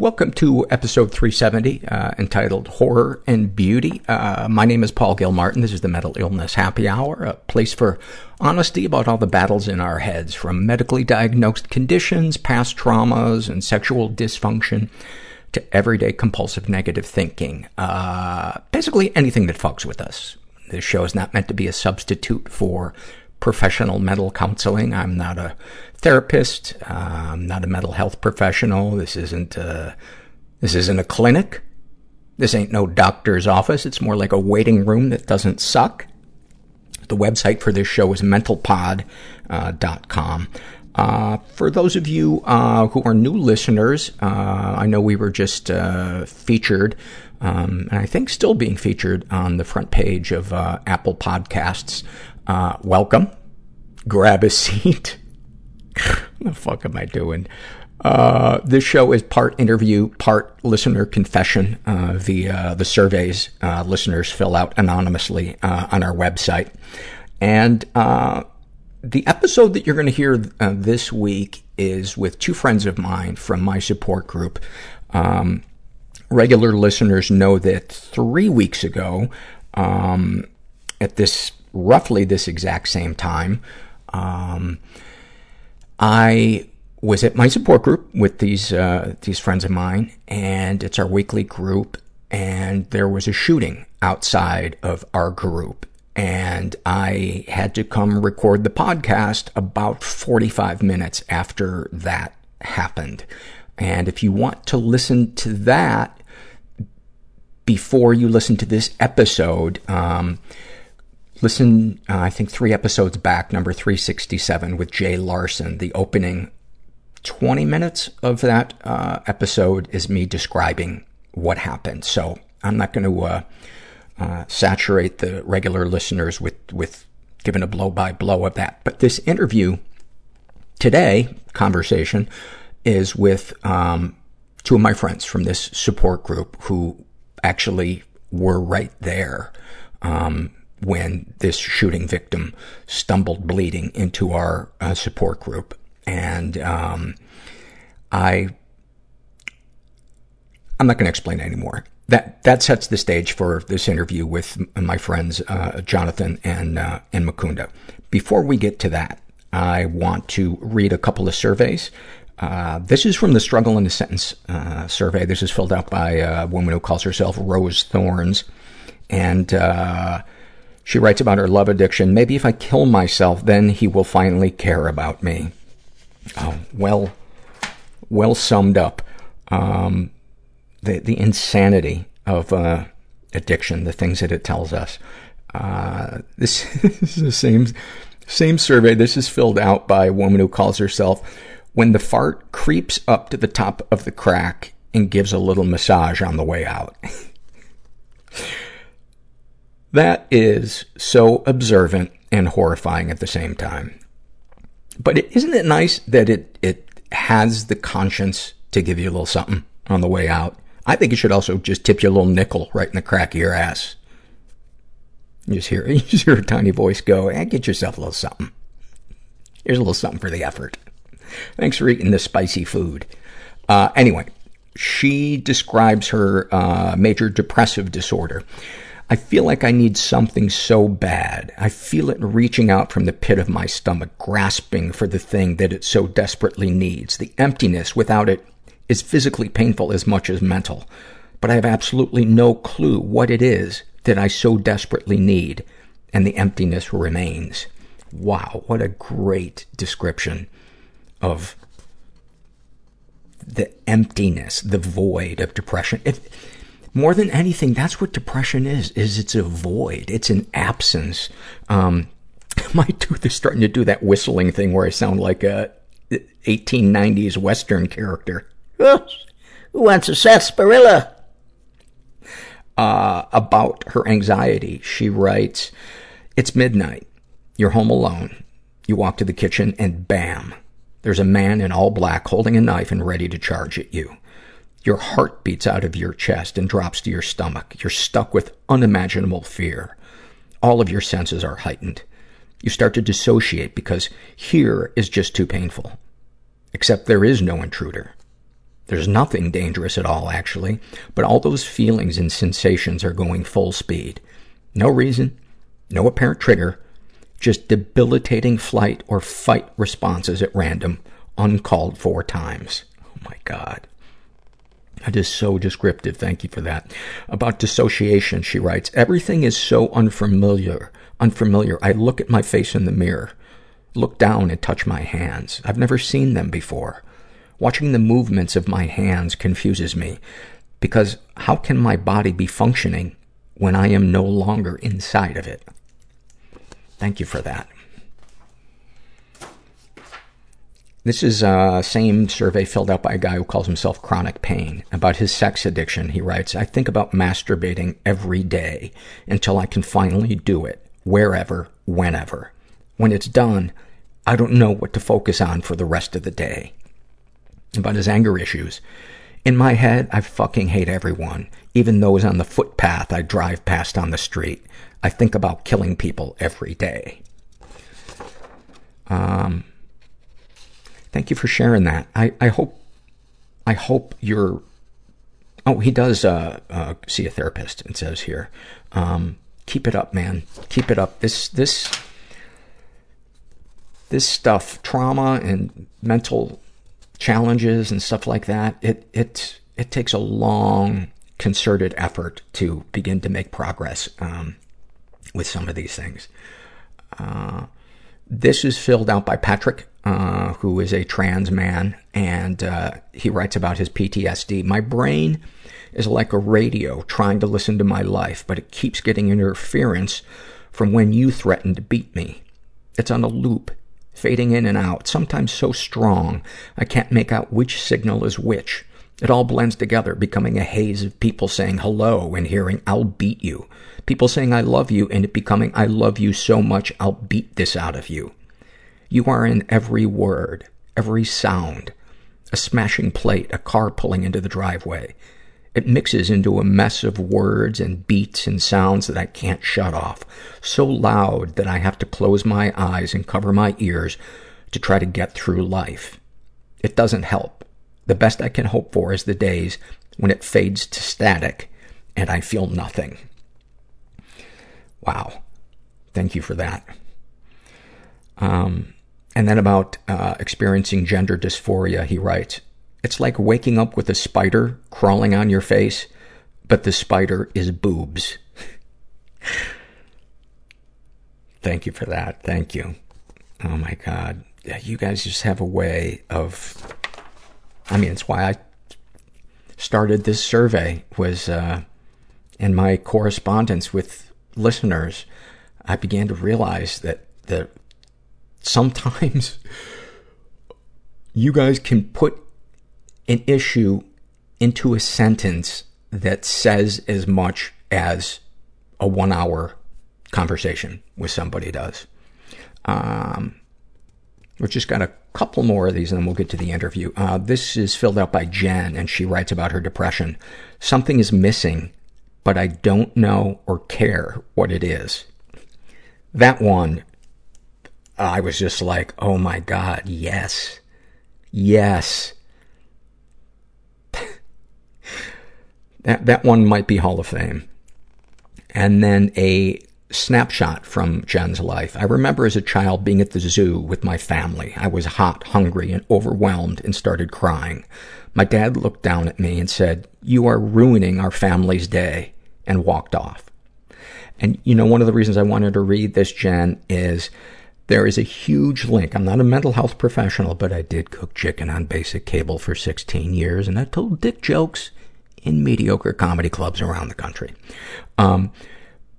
Welcome to episode 370, uh, entitled Horror and Beauty. Uh, my name is Paul Gilmartin. This is the Mental Illness Happy Hour, a place for honesty about all the battles in our heads, from medically diagnosed conditions, past traumas, and sexual dysfunction, to everyday compulsive negative thinking. Uh, basically anything that fucks with us. This show is not meant to be a substitute for professional mental counseling. I'm not a therapist. Uh, I'm not a mental health professional. This isn't a, this isn't a clinic. This ain't no doctor's office. It's more like a waiting room that doesn't suck. The website for this show is mentalpod.com. Uh, uh, for those of you uh, who are new listeners, uh, I know we were just uh, featured, um, and I think still being featured on the front page of Apple Podcasts uh, welcome. Grab a seat. what the fuck am I doing? Uh, this show is part interview, part listener confession, uh, via the surveys, uh, listeners fill out anonymously, uh, on our website. And, uh, the episode that you're going to hear uh, this week is with two friends of mine from my support group. Um, regular listeners know that three weeks ago, um, at this roughly this exact same time, um, I was at my support group with these, uh, these friends of mine, and it's our weekly group, and there was a shooting outside of our group. And I had to come record the podcast about 45 minutes after that happened. And if you want to listen to that before you listen to this episode, um, listen, uh, I think three episodes back, number 367 with Jay Larson. The opening 20 minutes of that, uh, episode is me describing what happened. So I'm not going to, uh, uh, saturate the regular listeners with, with giving a blow by blow of that. But this interview today, conversation, is with, um, two of my friends from this support group who actually were right there. Um, when this shooting victim stumbled bleeding into our uh, support group. And, um, I, I'm not going to explain anymore. That, that sets the stage for this interview with my friends, uh, Jonathan and, uh, and Mukunda. Before we get to that, I want to read a couple of surveys. Uh, this is from the Struggle in a Sentence uh, survey. This is filled out by a woman who calls herself Rose Thorns. And uh, she writes about her love addiction. Maybe if I kill myself, then he will finally care about me. Oh, well, well summed up. Um, the, the insanity of, uh, addiction, the things that it tells us. Uh, this, this is the same, same survey. This is filled out by a woman who calls herself when the fart creeps up to the top of the crack and gives a little massage on the way out. That is so observant and horrifying at the same time. But is isn't it nice that it, it has the conscience to give you a little something on the way out? I think it should also just tip you a little nickel right in the crack of your ass. You just hear, you just hear a tiny voice go, eh, get yourself a little something. Here's a little something for the effort. Thanks for eating this spicy food. Uh, anyway, she describes her, uh, major depressive disorder. I feel like I need something so bad. I feel it reaching out from the pit of my stomach, grasping for the thing that it so desperately needs. The emptiness without it is physically painful as much as mental. But I have absolutely no clue what it is that I so desperately need, and the emptiness remains. Wow, what a great description of the emptiness, the void of depression. More than anything, that's what depression is, is it's a void. It's an absence. Um, my tooth is starting to do that whistling thing where I sound like a 1890s Western character. Who wants a sarsaparilla? Uh, about her anxiety, she writes, It's midnight. You're home alone. You walk to the kitchen and bam, there's a man in all black holding a knife and ready to charge at you. Your heart beats out of your chest and drops to your stomach. You're stuck with unimaginable fear. All of your senses are heightened. You start to dissociate because here is just too painful. Except there is no intruder. There's nothing dangerous at all, actually, but all those feelings and sensations are going full speed. No reason, no apparent trigger, just debilitating flight or fight responses at random, uncalled for times. Oh my God. That is so descriptive. Thank you for that. About dissociation, she writes, everything is so unfamiliar. Unfamiliar. I look at my face in the mirror, look down and touch my hands. I've never seen them before. Watching the movements of my hands confuses me because how can my body be functioning when I am no longer inside of it? Thank you for that. This is a same survey filled out by a guy who calls himself Chronic Pain. About his sex addiction, he writes, I think about masturbating every day until I can finally do it, wherever, whenever. When it's done, I don't know what to focus on for the rest of the day. About his anger issues. In my head, I fucking hate everyone, even those on the footpath I drive past on the street. I think about killing people every day. Um, thank you for sharing that. I, I hope, I hope you're, oh, he does, uh, uh, see a therapist, it says here. Um, keep it up, man. Keep it up. This, this, this stuff, trauma and mental challenges and stuff like that, it, it, it takes a long, concerted effort to begin to make progress, um, with some of these things. Uh, this is filled out by Patrick, who is a trans man, and uh, he writes about his PTSD. My brain is like a radio trying to listen to my life, but it keeps getting interference from when you threaten to beat me. It's on a loop, fading in and out, sometimes so strong I can't make out which signal is which. It all blends together, becoming a haze of people saying hello and hearing, I'll beat you. People saying, I love you, and it becoming, I love you so much, I'll beat this out of you. You are in every word, every sound. A smashing plate, a car pulling into the driveway. It mixes into a mess of words and beats and sounds that I can't shut off. So loud that I have to close my eyes and cover my ears to try to get through life. It doesn't help. The best I can hope for is the days when it fades to static and I feel nothing. Wow. Thank you for that. Um, and then about uh, experiencing gender dysphoria, he writes, It's like waking up with a spider crawling on your face, but the spider is boobs. Thank you for that. Thank you. Oh my God. You guys just have a way of, I mean, it's why I started this survey was, uh, in my correspondence with listeners, I began to realize that, that sometimes you guys can put an issue into a sentence that says as much as a one hour conversation with somebody does. Um, we've just got a couple more of these and then we'll get to the interview. Uh, this is filled out by Jen and she writes about her depression. Something is missing, but I don't know or care what it is. That one, I was just like, oh my God, yes. Yes. that, that one might be Hall of Fame. And then a snapshot from Jen's life. I remember as a child being at the zoo with my family. I was hot, hungry, and overwhelmed and started crying. My dad looked down at me and said, you are ruining our family's day, and walked off. And, you know, one of the reasons I wanted to read this, Jen, is there is a huge link. I'm not a mental health professional, but I did cook chicken on basic cable for 16 years, and I told dick jokes in mediocre comedy clubs around the country. Um,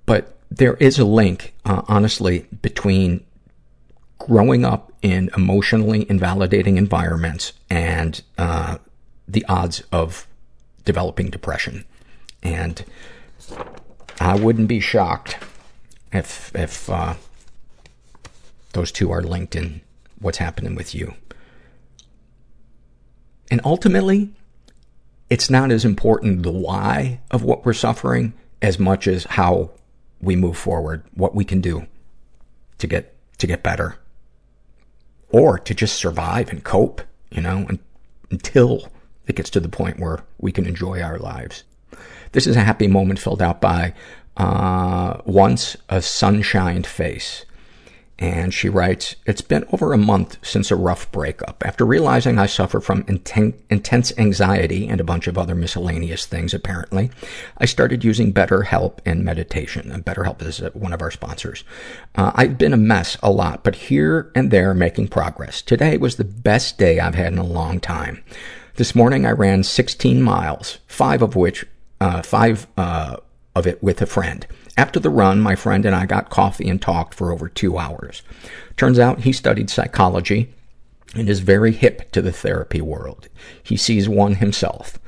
but there is a link, uh, honestly, between growing up in emotionally invalidating environments and uh, the odds of developing depression. And I wouldn't be shocked if, if, uh, those two are linked in what's happening with you. And ultimately, it's not as important the why of what we're suffering as much as how we move forward, what we can do to get, to get better. Or to just survive and cope, you know, and, until it gets to the point where we can enjoy our lives. This is a happy moment filled out by, uh, once a sunshined face. And she writes, It's been over a month since a rough breakup. After realizing I suffer from inten- intense anxiety and a bunch of other miscellaneous things, apparently, I started using BetterHelp and meditation. And BetterHelp is uh, one of our sponsors. Uh, I've been a mess a lot, but here and there making progress. Today was the best day I've had in a long time. This morning I ran 16 miles, five of which, uh, five, uh, of it with a friend. After the run, my friend and I got coffee and talked for over two hours. Turns out he studied psychology and is very hip to the therapy world. He sees one himself.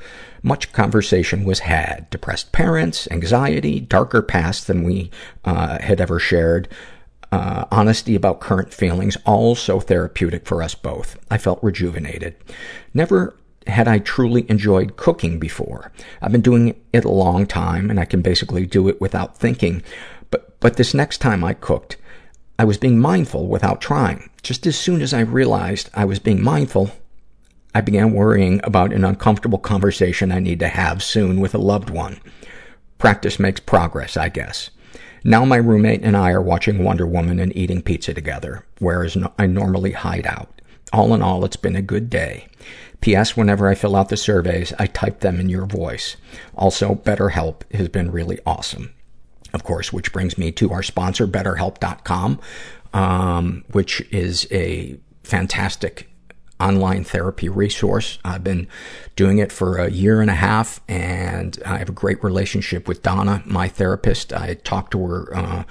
Much conversation was had. Depressed parents, anxiety, darker past than we uh, had ever shared, uh, honesty about current feelings, all so therapeutic for us both. I felt rejuvenated. Never had I truly enjoyed cooking before. I've been doing it a long time, and I can basically do it without thinking. But, but this next time I cooked, I was being mindful without trying. Just as soon as I realized I was being mindful, I began worrying about an uncomfortable conversation I need to have soon with a loved one. Practice makes progress, I guess. Now my roommate and I are watching Wonder Woman and eating pizza together, whereas I normally hide out. All in all, it's been a good day. P.S. Whenever I fill out the surveys, I type them in your voice. Also, BetterHelp has been really awesome. Of course, which brings me to our sponsor, BetterHelp.com, um, which is a fantastic online therapy resource. I've been doing it for a year and a half, and I have a great relationship with Donna, my therapist. I talk to her, uh,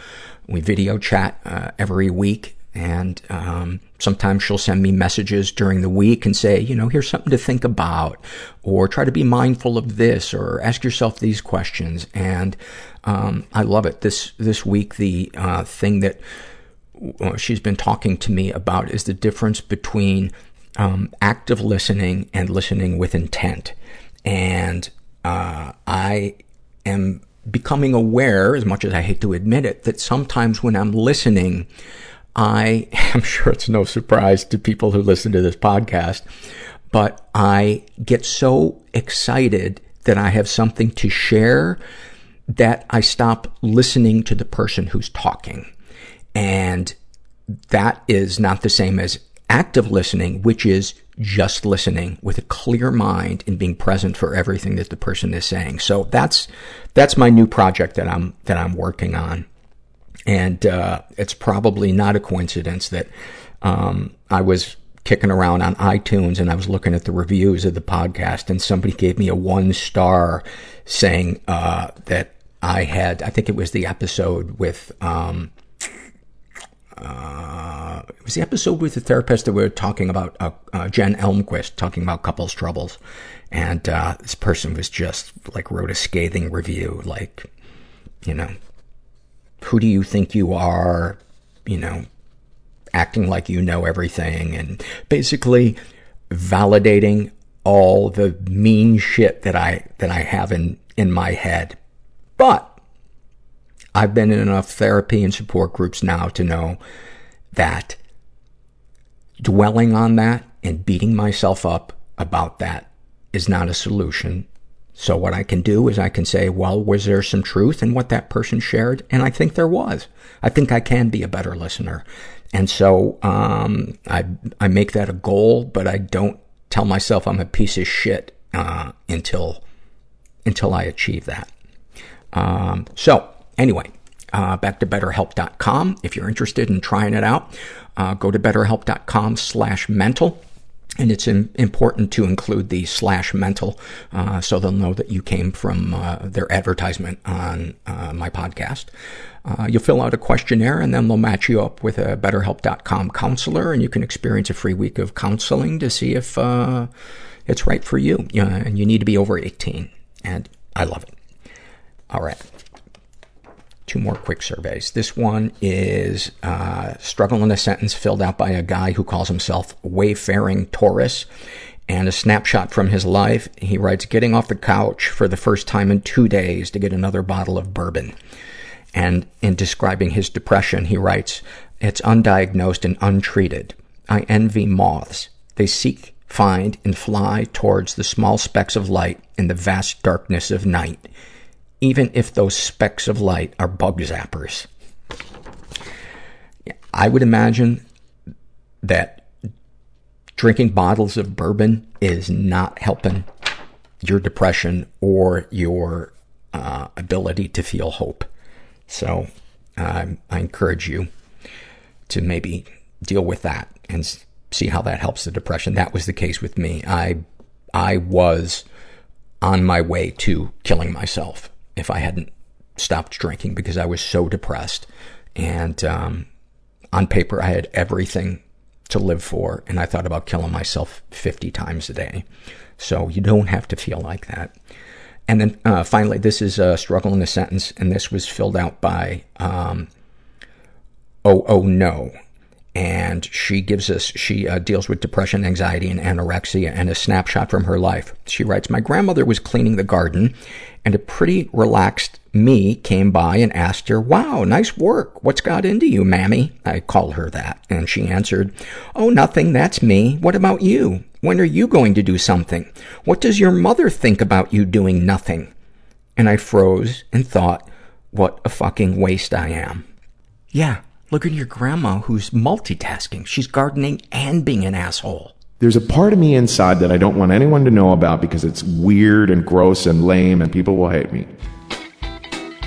we video chat uh, every week, and um, sometimes she'll send me messages during the week and say, you know, here's something to think about, or try to be mindful of this, or ask yourself these questions. And um, I love it. This this week, the uh, thing that uh, she's been talking to me about is the difference between um, active listening and listening with intent. And uh, I am becoming aware, as much as I hate to admit it, that sometimes when I'm listening, I am sure it's no surprise to people who listen to this podcast, but I get so excited that I have something to share that I stop listening to the person who's talking. And that is not the same as active listening, which is just listening with a clear mind and being present for everything that the person is saying. So that's, that's my new project that I'm, that I'm working on. And, uh, it's probably not a coincidence that, um, I was kicking around on iTunes and I was looking at the reviews of the podcast and somebody gave me a one star saying, uh, that I had, I think it was the episode with, um, uh, it was the episode with the therapist that we were talking about, uh, uh, Jen Elmquist, talking about couples troubles. And, uh, this person was just, like, wrote a scathing review, like, you know, who do you think you are? You know, acting like you know everything and basically validating all the mean shit that I, that I have in, in my head. But, I've been in enough therapy and support groups now to know that dwelling on that and beating myself up about that is not a solution. So what I can do is I can say, well, was there some truth in what that person shared? And I think there was. I think I can be a better listener. And so, um, I, I make that a goal, but I don't tell myself I'm a piece of shit, uh, until, until I achieve that. Um, so, Anyway, uh, back to betterhelp.com. If you're interested in trying it out, uh, go to betterhelp.com slash mental. And it's important to include the slash mental, uh, so they'll know that you came from, uh, their advertisement on, uh, my podcast. Uh, you'll fill out a questionnaire and then they'll match you up with a betterhelp.com counselor and you can experience a free week of counseling to see if, uh, it's right for you. and you need to be over 18. And I love it. All right two more quick surveys. This one is uh, struggle in a sentence filled out by a guy who calls himself Wayfaring Taurus. And a snapshot from his life. He writes, getting off the couch for the first time in two days to get another bottle of bourbon. And in describing his depression, he writes, it's undiagnosed and untreated. I envy moths. They seek find, and fly towards the small specks of light in the vast darkness of night, even if those specks of light are bug zappers. I would imagine that drinking bottles of bourbon is not helping your depression or your uh, ability to feel hope. So um, I encourage you to maybe deal with that and see how that helps the depression. That was the case with me. I I was on my way to killing myself if I hadn't stopped drinking because I was so depressed. And um, on paper, I had everything to live for, and I thought about killing myself 50 times a day. So you don't have to feel like that. And then uh, finally, this is a struggle in a sentence, and this was filled out by um, Oh Oh No. And she gives us, she uh, deals with depression, anxiety, and anorexia, and a snapshot from her life. She writes, My grandmother was cleaning the garden, and a pretty relaxed me came by and asked her, Wow, nice work. What's got into you, mammy? I call her that. And she answered, Oh, nothing. That's me. What about you? When are you going to do something? What does your mother think about you doing nothing? And I froze and thought, what a fucking waste I am. Yeah, look at your grandma who's multitasking. She's gardening and being an asshole. There's a part of me inside that I don't want anyone to know about because it's weird and gross and lame and people will hate me.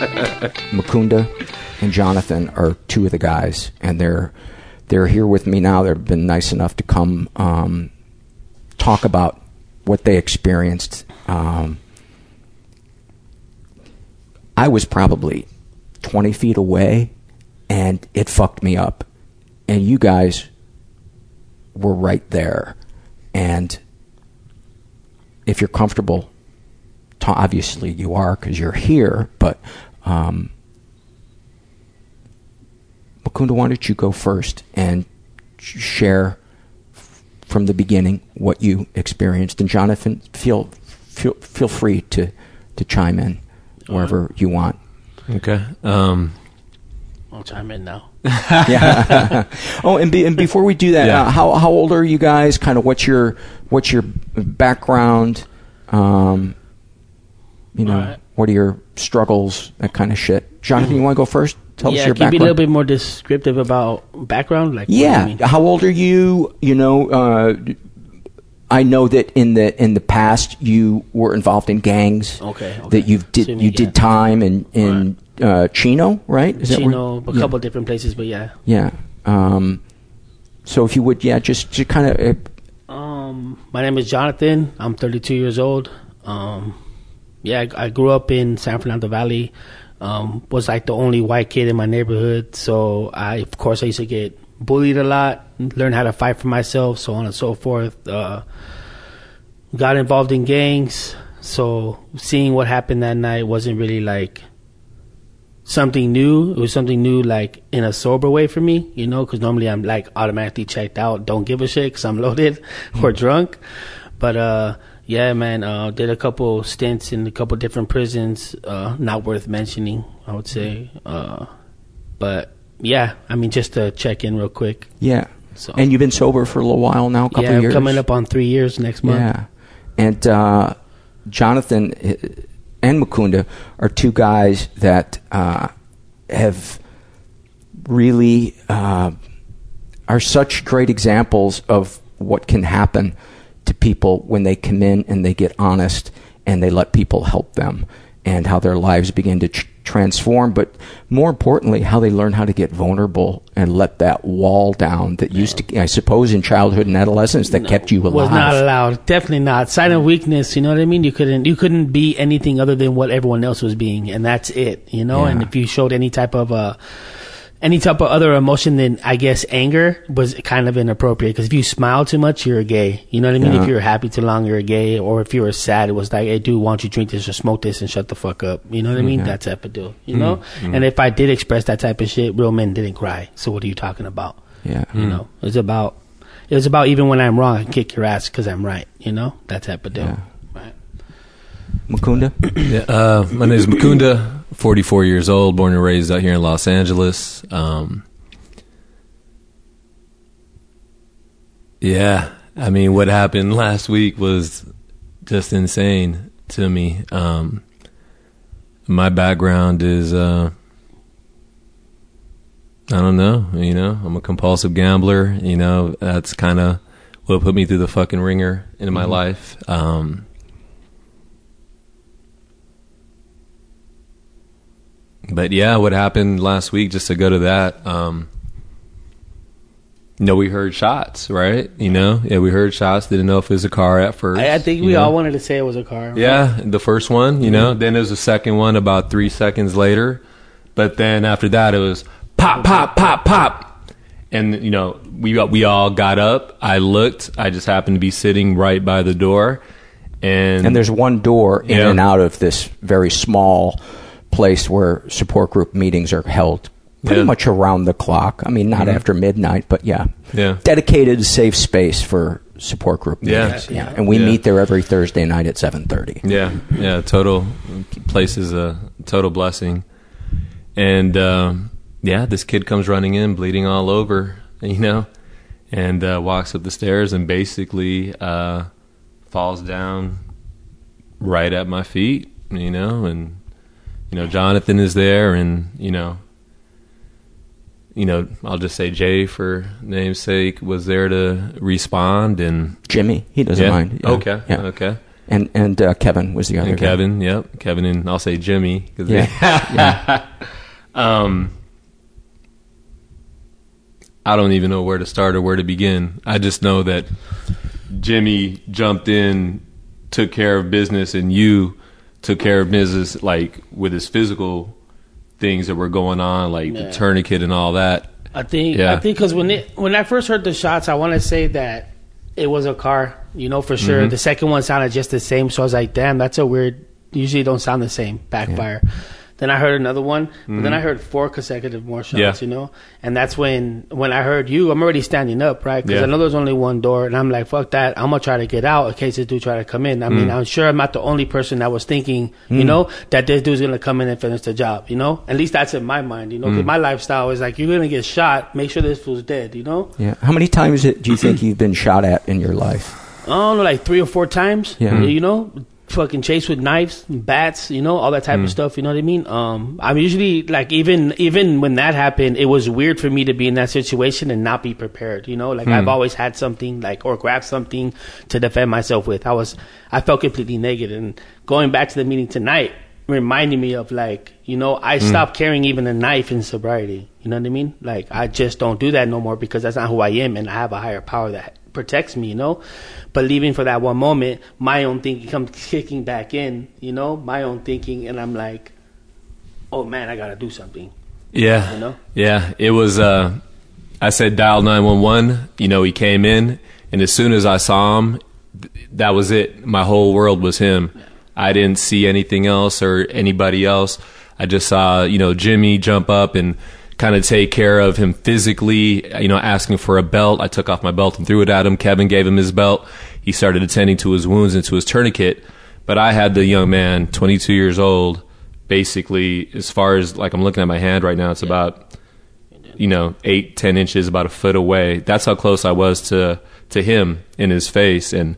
Mukunda and Jonathan are two of the guys, and they're they're here with me now. They've been nice enough to come um, talk about what they experienced. Um, I was probably twenty feet away, and it fucked me up. And you guys were right there, and if you're comfortable, obviously you are because you're here, but um, Mukunda, why don't you go first and share from the beginning what you experienced, and Jonathan, feel feel feel free to to chime in wherever you want. Okay. Um, I'll chime in now. yeah. oh, and, be, and before we do that, Yeah. uh, how how old are you guys? Kind of what's your what's your background? Um, you know, Alright. What are your struggles? That kind of shit. Jonathan, you want to go first? Tell yeah, us your can you be a little bit more descriptive about background? Like, what do you Yeah. mean? How old are you? You know, uh, I know that in the in the past you were involved in gangs. Okay, okay. That you did you did time in in uh, Chino, right? Is Chino, a yeah. couple different places, but yeah. Yeah. Um, so if you would, yeah, just to kind of. Uh, Um, my name is Jonathan. I'm 32 years old. Um, yeah, I, I grew up in San Fernando Valley. Um, was like the only white kid in my neighborhood, so I, of course, I used to get bullied a lot. Learn how to fight for myself, so on and so forth. Uh, got involved in gangs, so seeing what happened that night wasn't really like something new. It was something new, like in a sober way for me, you know, because normally I'm like automatically checked out, don't give a shit because I'm loaded or drunk. But uh, yeah, man, uh, did a couple stints in a couple different prisons. Uh, not worth mentioning, I would say. Uh, but yeah, I mean, just to check in real quick. yeah. So And you've been sober for a little while now, a couple yeah, years. coming up on three years next month. Yeah. And uh, Jonathan uh, and Mukunda are two guys that uh, have really uh, are such great examples of what can happen to people when they come in and they get honest and they let people help them. and how their lives begin to tr- transform, but more importantly, how they learn how to get vulnerable and let that wall down that used to, I suppose, in childhood and adolescence that kept you alive. was not allowed. Definitely not. Sign of weakness. You know what I mean? You couldn't. You couldn't be anything other than what everyone else was being, and that's it. You know. Yeah. And if you showed any type of uh, any type of other emotion than I guess anger was kind of inappropriate. Because if you smile too much, you're a gay. You know what I mean? Yeah. If you're happy too long, you're a gay. Or if you were sad, it was like, hey, dude, why don't you drink this or smoke this and shut the fuck up? You know what I mean? That type of deal. You know. Mm. And if I did express that type of shit, real men didn't cry. So what are you talking about? Yeah. You know, it's about it's about even when I'm wrong, I can kick your ass because I'm right. You know, that type of deal. Yeah. Right. Mukunda? Yeah, uh, my name is Mukunda, 44 years old, born and raised out here in Los Angeles. Um, yeah, I mean, what happened last week was just insane to me. Um, my background is, uh, I don't know, you know, I'm a compulsive gambler, you know, that's kind of what put me through the fucking ringer in my Mhm. life. Um, but yeah, what happened last week? Just to go to that, um, you know, we heard shots, right? You know, yeah, we heard shots. Didn't know if it was a car at first. I, I think we know? all wanted to say it was a car. right? Yeah, the first one, you know. Then there was a second one about three seconds later, but then after that, it was pop, pop, pop, pop, and you know, we we all got up. I looked. I just happened to be sitting right by the door, and And there's one door in Yeah. and out of this very small place where support group meetings are held pretty Yeah. much around the clock. I mean, not Mhm. after midnight, but yeah. Yeah. Dedicated safe space for support group Yeah. meetings. Yeah. And we Yeah. meet there every Thursday night at 7:30. Yeah, yeah, total place is a total blessing. And um, yeah, this kid comes running in, bleeding all over, you know, and uh, walks up the stairs and basically uh, falls down right at my feet, you know, and you know Jonathan is there, and you know. You know, I'll just say Jay for name's sake was there to respond and Jimmy, he doesn't Yeah. mind. Yeah. Okay, Yeah. okay. And and uh, Kevin was the other And guy. Kevin, yep, Kevin, and I'll say Jimmy. 'cause Yeah. Yeah. um, I don't even know where to start or where to begin. I just know that Jimmy jumped in, took care of business, and you took care of business like with his physical things that were going on, like Yeah. the tourniquet and all that. I think Yeah. I think because when it when I first heard the shots, I want to say that it was a car. You know for sure. Mhm. The second one sounded just the same, so I was like, "Damn, that's a weird." Usually, don't sound the same. Backfire. Then I heard another one, but then Mhm. I heard four consecutive more shots. Yeah. You know, and that's when when I heard you, I'm already standing up, right? Because Yeah. I know there's only one door, and I'm like, "Fuck that!" I'm gonna try to get out in case this dude try to come in. I mean, Mm. I'm sure I'm not the only person that was thinking, you Mm. know, that this dude's gonna come in and finish the job. You know, at least that's in my mind. You know, 'cause Mm. my lifestyle is like, you're gonna get shot. Make sure this fool's dead. You know. Yeah. How many times do you think you've been shot at in your life? I don't know, like three or four times. Yeah. You know, fucking chase with knives, bats, you know, all that type Mm. of stuff. You know what I mean? Um, I'm usually like even even when that happened, it was weird for me to be in that situation and not be prepared. You know, like Mm. I've always had something like or grabbed something to defend myself with. I was I felt completely naked, and going back to the meeting tonight reminded me of like you know I Mm. stopped carrying even a knife in sobriety. You know what I mean? Like I just don't do that no more because that's not who I am, and I have a higher power that protects me. You know, but leaving for that one moment, my own thinking comes kicking back in. You know, my own thinking, and I'm like, oh man, I gotta do something. Yeah. You know? Yeah. It was uh I said dial nine one one, you know, he came in and as soon as I saw him, th- that was it. My whole world was him. I didn't see anything else or anybody else. I just saw, you know, Jimmy jump up and kind of take care of him physically, you know, asking for a belt. I took off my belt and threw it at him. Kevin gave him his belt. He started attending to his wounds and to his tourniquet. But I had the young man, 22 years old, basically, as far as like I'm looking at my hand right now, it's about, you know, eight, ten inches, about a foot away. That's how close I was to to him in his face, and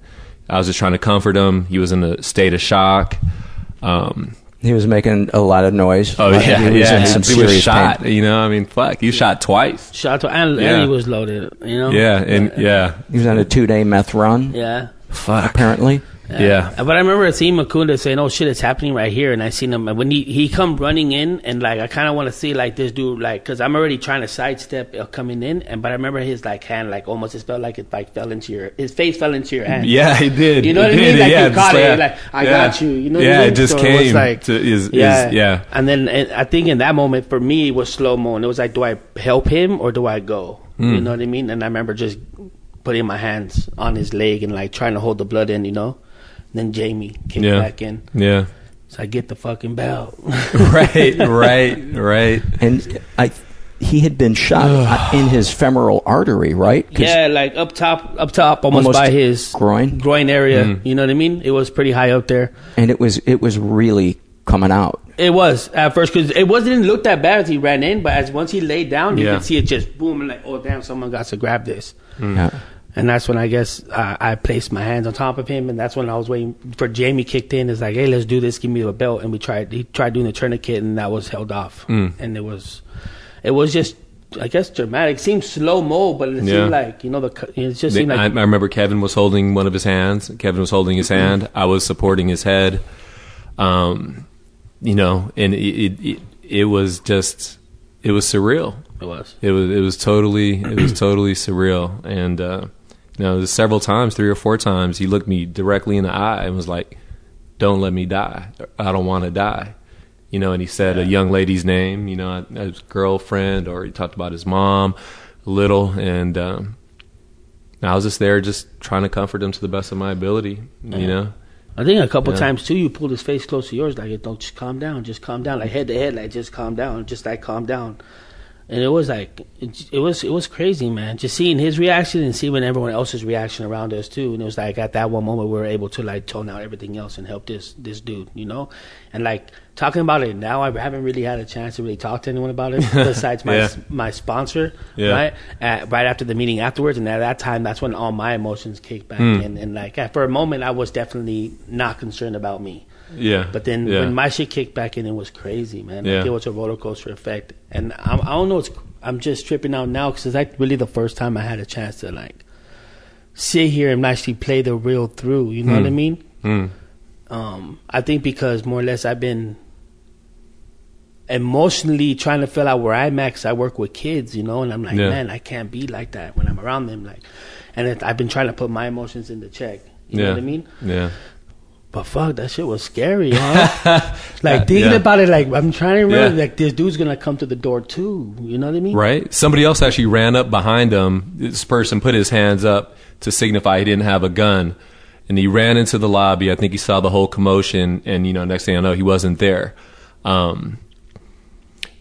I was just trying to comfort him. He was in a state of shock. Um, He was making a lot of noise. oh yeah, he was yeah. in some he was serious shot. pain. You know, I mean, fuck, he shot twice. Shot to and, Yeah. and he was loaded. You know. Yeah, and yeah, He was on a two day meth run. Yeah. fuck. Apparently. Yeah. But I remember seeing Mukunda saying, "Oh shit, it's happening right here," and I seen him and when he he come running in, and like I kind of want to see like this dude, like because I'm already trying to sidestep uh, coming in, and but I remember his like hand, like almost it felt like it like fell into your his face fell into your hand. Yeah, he did. You know what I mean? Like yeah, you caught it, like- I yeah. got you. You know? what I Yeah, it just was came like to- is- is- yeah, yeah. And then and I think in that moment for me it was slow mo, and it was like, do I help him or do I go? You Mm. know what I mean? And I remember just putting my hands on his leg and like trying to hold the blood in, you know. Then Jamie came Yeah. back in. Yeah. So I get the fucking belt. right, right, right. And I, he had been shot in his femoral artery, right? Yeah, like up top, up top, almost, Almost by his groin? groin area. Mm. You know what I mean? It was pretty high up there. And it was it was really coming out. It was at first because it wasn't didn't look that bad as he ran in, but as once he laid down, you Yeah. could see it just boom and like, oh damn, someone got to grab this. Yeah. And that's when I guess uh, I placed my hands on top of him, and that's when I was waiting for Jamie kicked in. It's like, hey, let's do this. Give me the belt, and we tried. He tried doing the tourniquet, and that was held off. Mm. And it was, it was just, I guess, dramatic. Seemed slow mo, but it Yeah. seemed like you know the. It just seemed I, like I remember Kevin was holding one of his hands. Kevin was holding his hand. I was supporting his head. Um, you know, and it, it, it, it was just, it was surreal. It was. It was. It was totally. It was totally surreal. And uh, you know, several times, three or four times, he looked me directly in the eye and was like, "Don't let me die. I don't want to die." You know, and he said a young lady's name. You know, his girlfriend, or he talked about his mom little, and um, I was just there, just trying to comfort him to the best of my ability. You know. I think a couple Yeah. times too, you pulled his face close to yours, like, "Don't just calm down, just calm down," like head to head, like just calm down, just like calm down. And it was like it, it was it was crazy, man. Just seeing his reaction and seeing everyone else's reaction around us too. And it was like at that one moment we were able to like tone out everything else and help this this dude, you know. And like talking about it now, I haven't really had a chance to really talk to anyone about it besides my Yeah. my sponsor, Yeah. right? At, right after the meeting afterwards, and at that time, that's when all my emotions kicked back Mm. in. And like for a moment, I was definitely not concerned about me. Yeah. But then Yeah. when my shit kicked back in, it was crazy, man. Like Yeah. it was a roller coaster effect, and I'm, I don't know. It's, I'm just tripping out now because it's like really the first time I had a chance to like sit here and actually play the real through. You know what I Hmm. mean? Hmm. Um, I think because more or less I've been emotionally trying to fill out where I'm at 'cause I work with kids, you know, and I'm like, Yeah. man, I can't be like that when I'm around them. Like, and it, I've been trying to put my emotions into check. You know what I mean? Yeah. But fuck, that shit was scary, huh? like thinking Yeah. about it, like I'm trying to remember, Yeah. like this dude's gonna come to the door too. You know what I mean? Right? Somebody else actually ran up behind him. This person put his hands up to signify he didn't have a gun. And he ran into the lobby. I think he saw the whole commotion. And, you know, next thing I know, he wasn't there. Um,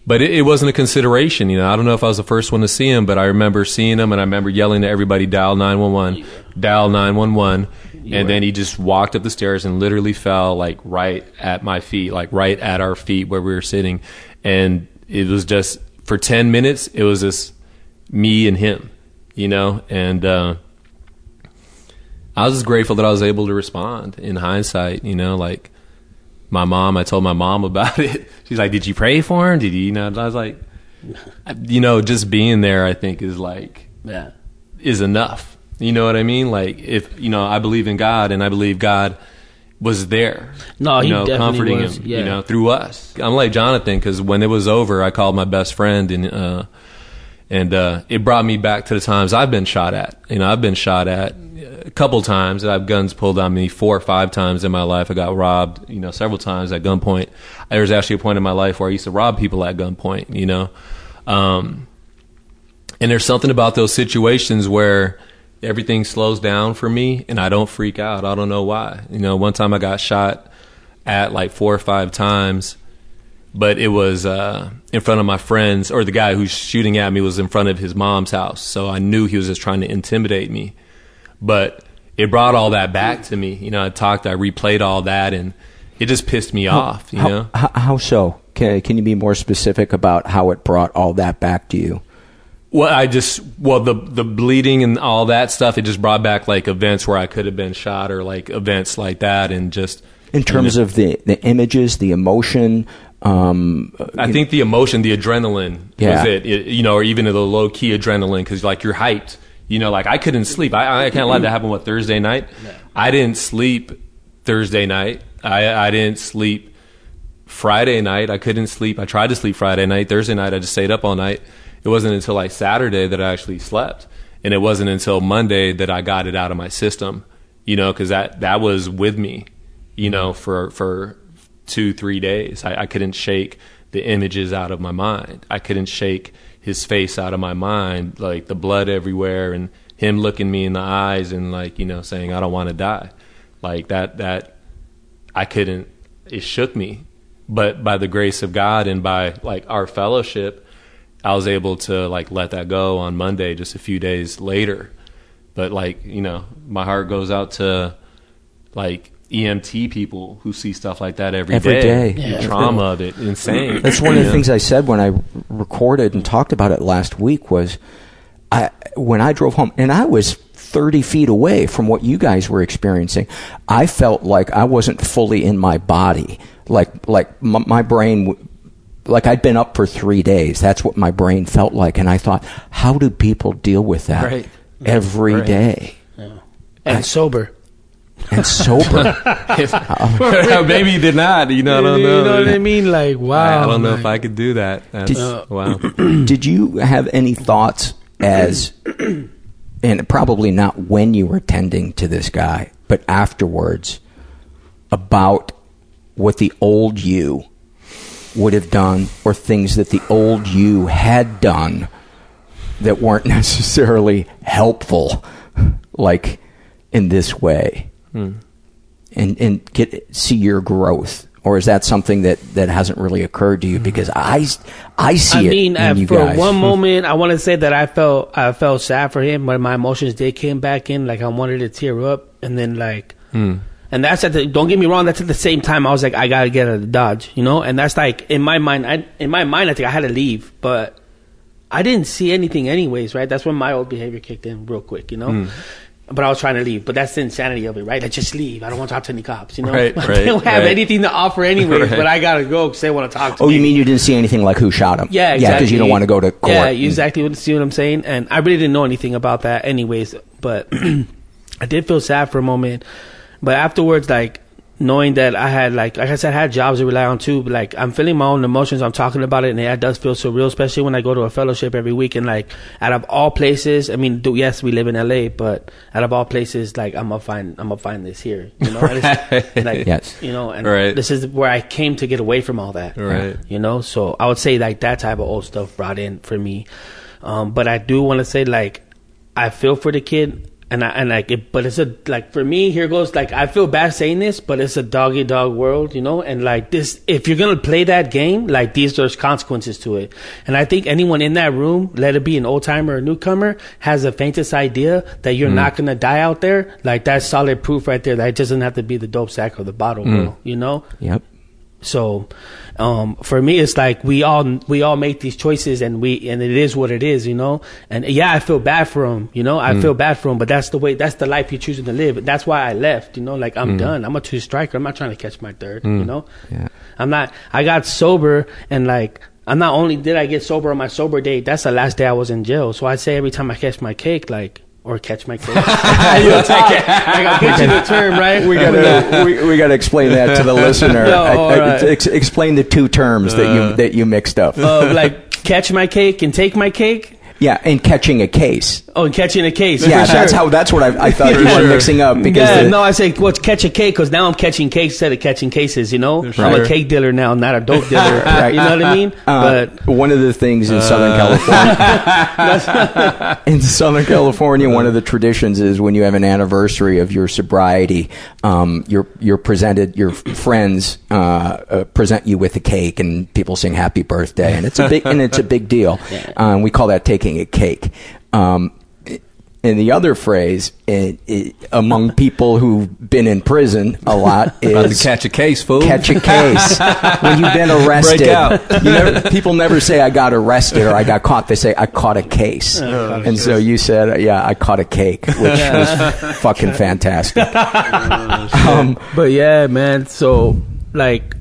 but it, it wasn't a consideration. You know, I don't know if I was the first one to see him, but I remember seeing him and I remember yelling to everybody, dial 911, dial 911. And then he just walked up the stairs and literally fell like right at my feet, like right at our feet where we were sitting. And it was just for 10 minutes, it was just me and him, you know? And, uh, I was just grateful that I was able to respond in hindsight, you know, like my mom, I told my mom about it. She's like, did you pray for him? Did you, you know, I was like, you know, just being there, I think is like, Yeah. is enough. You know what I mean? Like if, you know, I believe in God and I believe God was there. No, you know, definitely comforting was, him, yeah. you know, through us. I'm like Jonathan because when it was over, I called my best friend and, uh, and uh, it brought me back to the times I've been shot at. You know, I've been shot at a couple times. And I have guns pulled on me four or five times in my life. I got robbed, you know, several times at gunpoint. There was actually a point in my life where I used to rob people at gunpoint. You know, um, and there's something about those situations where everything slows down for me and I don't freak out. I don't know why. You know, one time I got shot at like four or five times but it was uh, in front of my friends, or the guy who's shooting at me was in front of his mom's house. So I knew he was just trying to intimidate me. But it brought all that back to me. You know, I talked, I replayed all that, and it just pissed me off. You how, know, how, how so? Can, can you be more specific about how it brought all that back to you? Well, I just well the the bleeding and all that stuff. It just brought back like events where I could have been shot, or like events like that, and just In terms you know, of the, the images, the emotion, um, I think the emotion, the adrenaline Yeah. was it, it. You know, or even the low key adrenaline because like you're hyped. You know, like I couldn't sleep. I, I can't let that happen. What Thursday night? I didn't sleep Thursday night. I I didn't sleep Friday night. I couldn't sleep. I tried to sleep Friday night. Thursday night, I just stayed up all night. It wasn't until like Saturday that I actually slept, and it wasn't until Monday that I got it out of my system. You know, because that that was with me. You know, for for two three days, I, I couldn't shake the images out of my mind. I couldn't shake his face out of my mind, like the blood everywhere and him looking me in the eyes and like you know saying I don't want to die, like that that I couldn't. It shook me, but by the grace of God and by like our fellowship, I was able to like let that go on Monday, just a few days later. But like you know, my heart goes out to like EMT people who see stuff like that every Every day. day. The Yeah. trauma of it, insane. That's one of the Yeah. things I said when I recorded and talked about it last week was I when I drove home and I was 30 feet away from what you guys were experiencing. I felt like I wasn't fully in my body. Like like my, my brain w- like I'd been up for 3 days. That's what my brain felt like and I thought how do people deal with that Right. every Right. day and sober. and sober? Maybe he did not. You know, I don't You know. know what I mean? Like, wow. I don't know man. if I could do that. That's, Did- wow. Did you have any thoughts as, and probably not when you were tending to this guy, but afterwards, about what the old you would have done or things that the old you had done that weren't necessarily helpful, like in this way? Hmm. and and get see your growth or is that something that that hasn't really occurred to you because i i see I it mean, you for guys one moment, I want to say that I felt I felt sad for him, but my emotions did came back in. Like I wanted to tear up, and then like, Hmm. And that's at the. Don't get me wrong. That's at the same time I was like, I gotta get out of the Dodge, you know. And that's like in my mind. I in my mind, I think I had to leave, but I didn't see anything anyways. Right? That's when my old behavior kicked in real quick, you know. Hmm. But I was trying to leave. But that's the insanity of it, right? Like just leave. I don't want to talk to any cops, you know. Right, I right, don't have right. anything to offer anyways, Right. but I gotta go because they want to talk to me. oh me. you mean you didn't see anything like who shot him Yeah, exactly. yeah because you don't want to go to court Yeah, and- you exactly what see what I'm saying. And I really didn't know anything about that, anyways. But I did feel sad for a moment. But afterwards, like knowing that I had like like I said, I had jobs to rely on too. But like I'm feeling my own emotions. I'm talking about it, and it does feel surreal, especially when I go to a fellowship every week. And like out of all places, I mean, do, yes, we live in LA, but out of all places, like I'm gonna find I'm gonna find this here. You know, And it's- like Yes. you know, and Right. this is where I came to get away from all that Right. you know so i would say like that type of old stuff brought in for me um but i do want to say like i feel for the kid and I, and like it, but it's a like for me here goes like I feel bad saying this, but it's a doggy dog world, you know, and like this if you're gonna play that game, like these there's consequences to it, and I think anyone in that room, let it be an old timer or newcomer, has the faintest idea that you're hmm. not gonna die out there, like that's solid proof right there that it doesn't have to be the dope sack or the bottle, hmm. bro, you know. yep. So, um, for me, it's like we all we all make these choices, and we and it is what it is, you know. And yeah, I feel bad for him, you know. I mm. feel bad for him, but that's the way. That's the life you're choosing to live. That's why I left, you know. Like I'm mm. done. I'm a two striker. I'm not trying to catch my third, you mm. know. Yeah. I'm not. I got sober, and like I'm not only did I get sober on my sober date. That's the last day I was in jail. So I say every time I catch my cake, like. Or catch my cake. You'll take it. Like I'll get you the term, right? we gotta we, we gotta explain that to the listener No, I- I- all right. ex- explain the two terms that you that you mixed up uh, like catch my cake and take my cake. Yeah and catching a case Oh, and catching a case. yeah for that's how that's what i, I thought you were mixing up because yeah, the- no, I say, well, catch a cake because now I'm catching cakes instead of catching cases. You know, I'm a cake dealer now, not a dope dealer. Right. You know what I mean? Uh, but one of the things in Southern California, in Southern California, one of the traditions is when you have an anniversary of your sobriety, um, you're you're presented, your friends uh, uh, present you with a cake, and people sing "Happy Birthday," and it's a big and it's a big deal. Um, we call that taking a cake. Um, and the other phrase it, it, among people who've been in prison a lot About to is catch a case, fool. catch a case when you've been arrested. Break out. You never, people never say I got arrested or I got caught. They say I caught a case. and so you said, yeah, I caught a cake, which was fucking fantastic. um, but yeah, man. So like.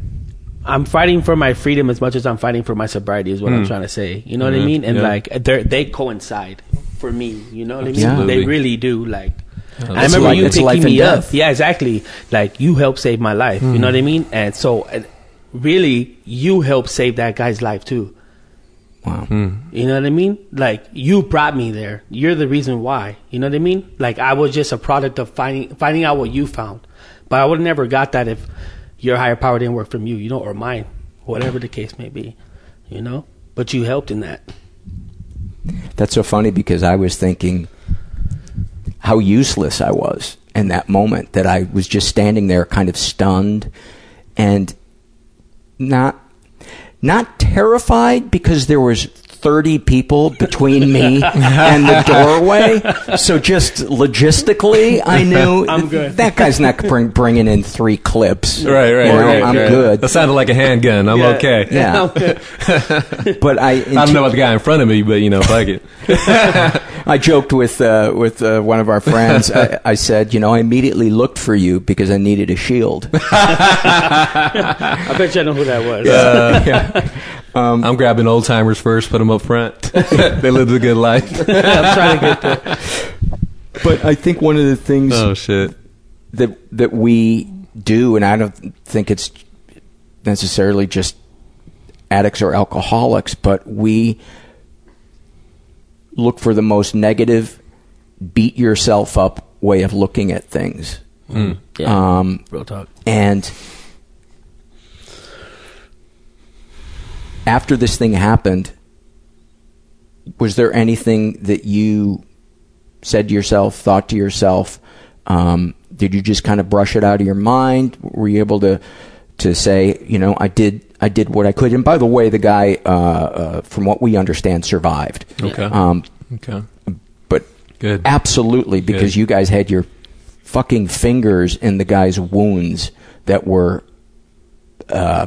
I'm fighting for my freedom as much as I'm fighting for my sobriety is what I'm trying to say. You know what I mean? And Yeah. like they they coincide for me. You know what I mean? They really do. Like I remember like- you picking me up. death. Yeah, exactly. Like you helped save my life. You know what I mean? And so, and really, you helped save that guy's life too. Wow. Hmm. You know what I mean? Like you brought me there. You're the reason why. You know what I mean? Like I was just a product of finding finding out what you found. But I would never got that if your higher power didn't work from you, you know, or mine, whatever the case may be. You know? But you helped in that. That's so funny because I was thinking how useless I was in that moment that I was just standing there kind of stunned and not not terrified because there was 30 people between me and the doorway. So just logistically, I knew I'm good. that guy's not bring, bringing in three clips. Right, right, You know, right, I'm right. good. That sounded like a handgun. I'm Yeah. okay. Yeah. But I, I don't know about the guy in front of me, but you know, fuck it. I joked with uh, with uh, one of our friends. I, I said, you know, I immediately looked for you because I needed a shield. I bet you I know who that was. I'm grabbing old timers first, put them up front. they lived a good life. I'm trying to get there. But I think one of the things oh shit. that that we do, and I don't think it's necessarily just addicts or alcoholics, but we look for the most negative, beat yourself up way of looking at things. Yeah. Um, Real talk. And after this thing happened, was there anything that you said to yourself, thought to yourself? Um, did you just kind of brush it out of your mind? Were you able to to say, you know, I did I did what I could? And by the way, the guy, uh, uh, from what we understand, survived. Okay. Um, Okay. but Good. absolutely because Good. you guys had your fucking fingers in the guy's wounds that were uh,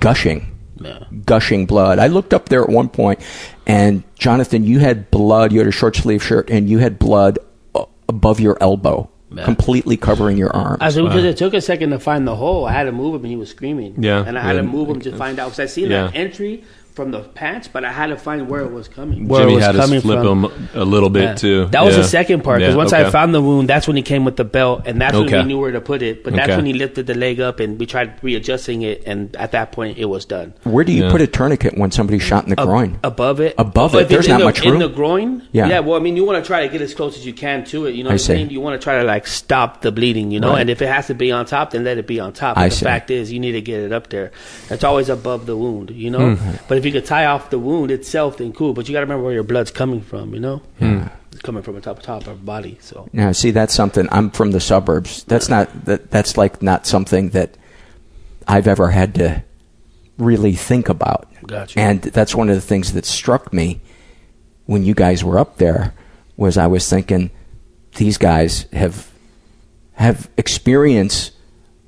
gushing Yeah. gushing blood i looked up there at one point and jonathan you had blood you had a short sleeve shirt and you had blood uh, above your elbow Yeah. completely covering your arm. I said, because it took a second to find the hole. I had to move him, and he was screaming. Yeah, and I had to move him to find out because I seen Yeah. that entry from the pants, but I had to find where it was coming. Jimmy it was had to coming flip from. him a little bit Yeah. too. That was Yeah. the second part because Yeah, once okay. I found the wound, that's when he came with the belt, and that's when we knew where to put it. But that's Okay. when he lifted the leg up, and we tried readjusting it, and at that point, it was done. where do you Yeah. put a tourniquet when somebody's shot in the Ab- groin above it, Above If it, it's there's in not the, much in the groin. Yeah. yeah. Well, I mean, you want to try to get as close as you can to it. You know, I what see. I mean? You want to try to like stop the bleeding. You know, Right. and if it has to be on top, then let it be on top. But I the see. fact is, you need to get it up there. It's always above the wound. You know, Hmm. but if you could tie off the wound itself, then cool. But you got to remember where your blood's coming from. You know, hmm. it's coming from the top top of our body. So Now, see, that's something. I'm from the suburbs. That's not that. That's like not something that I've ever had to really think about. Gotcha. And that's one of the things that struck me when you guys were up there was I was thinking these guys have have experience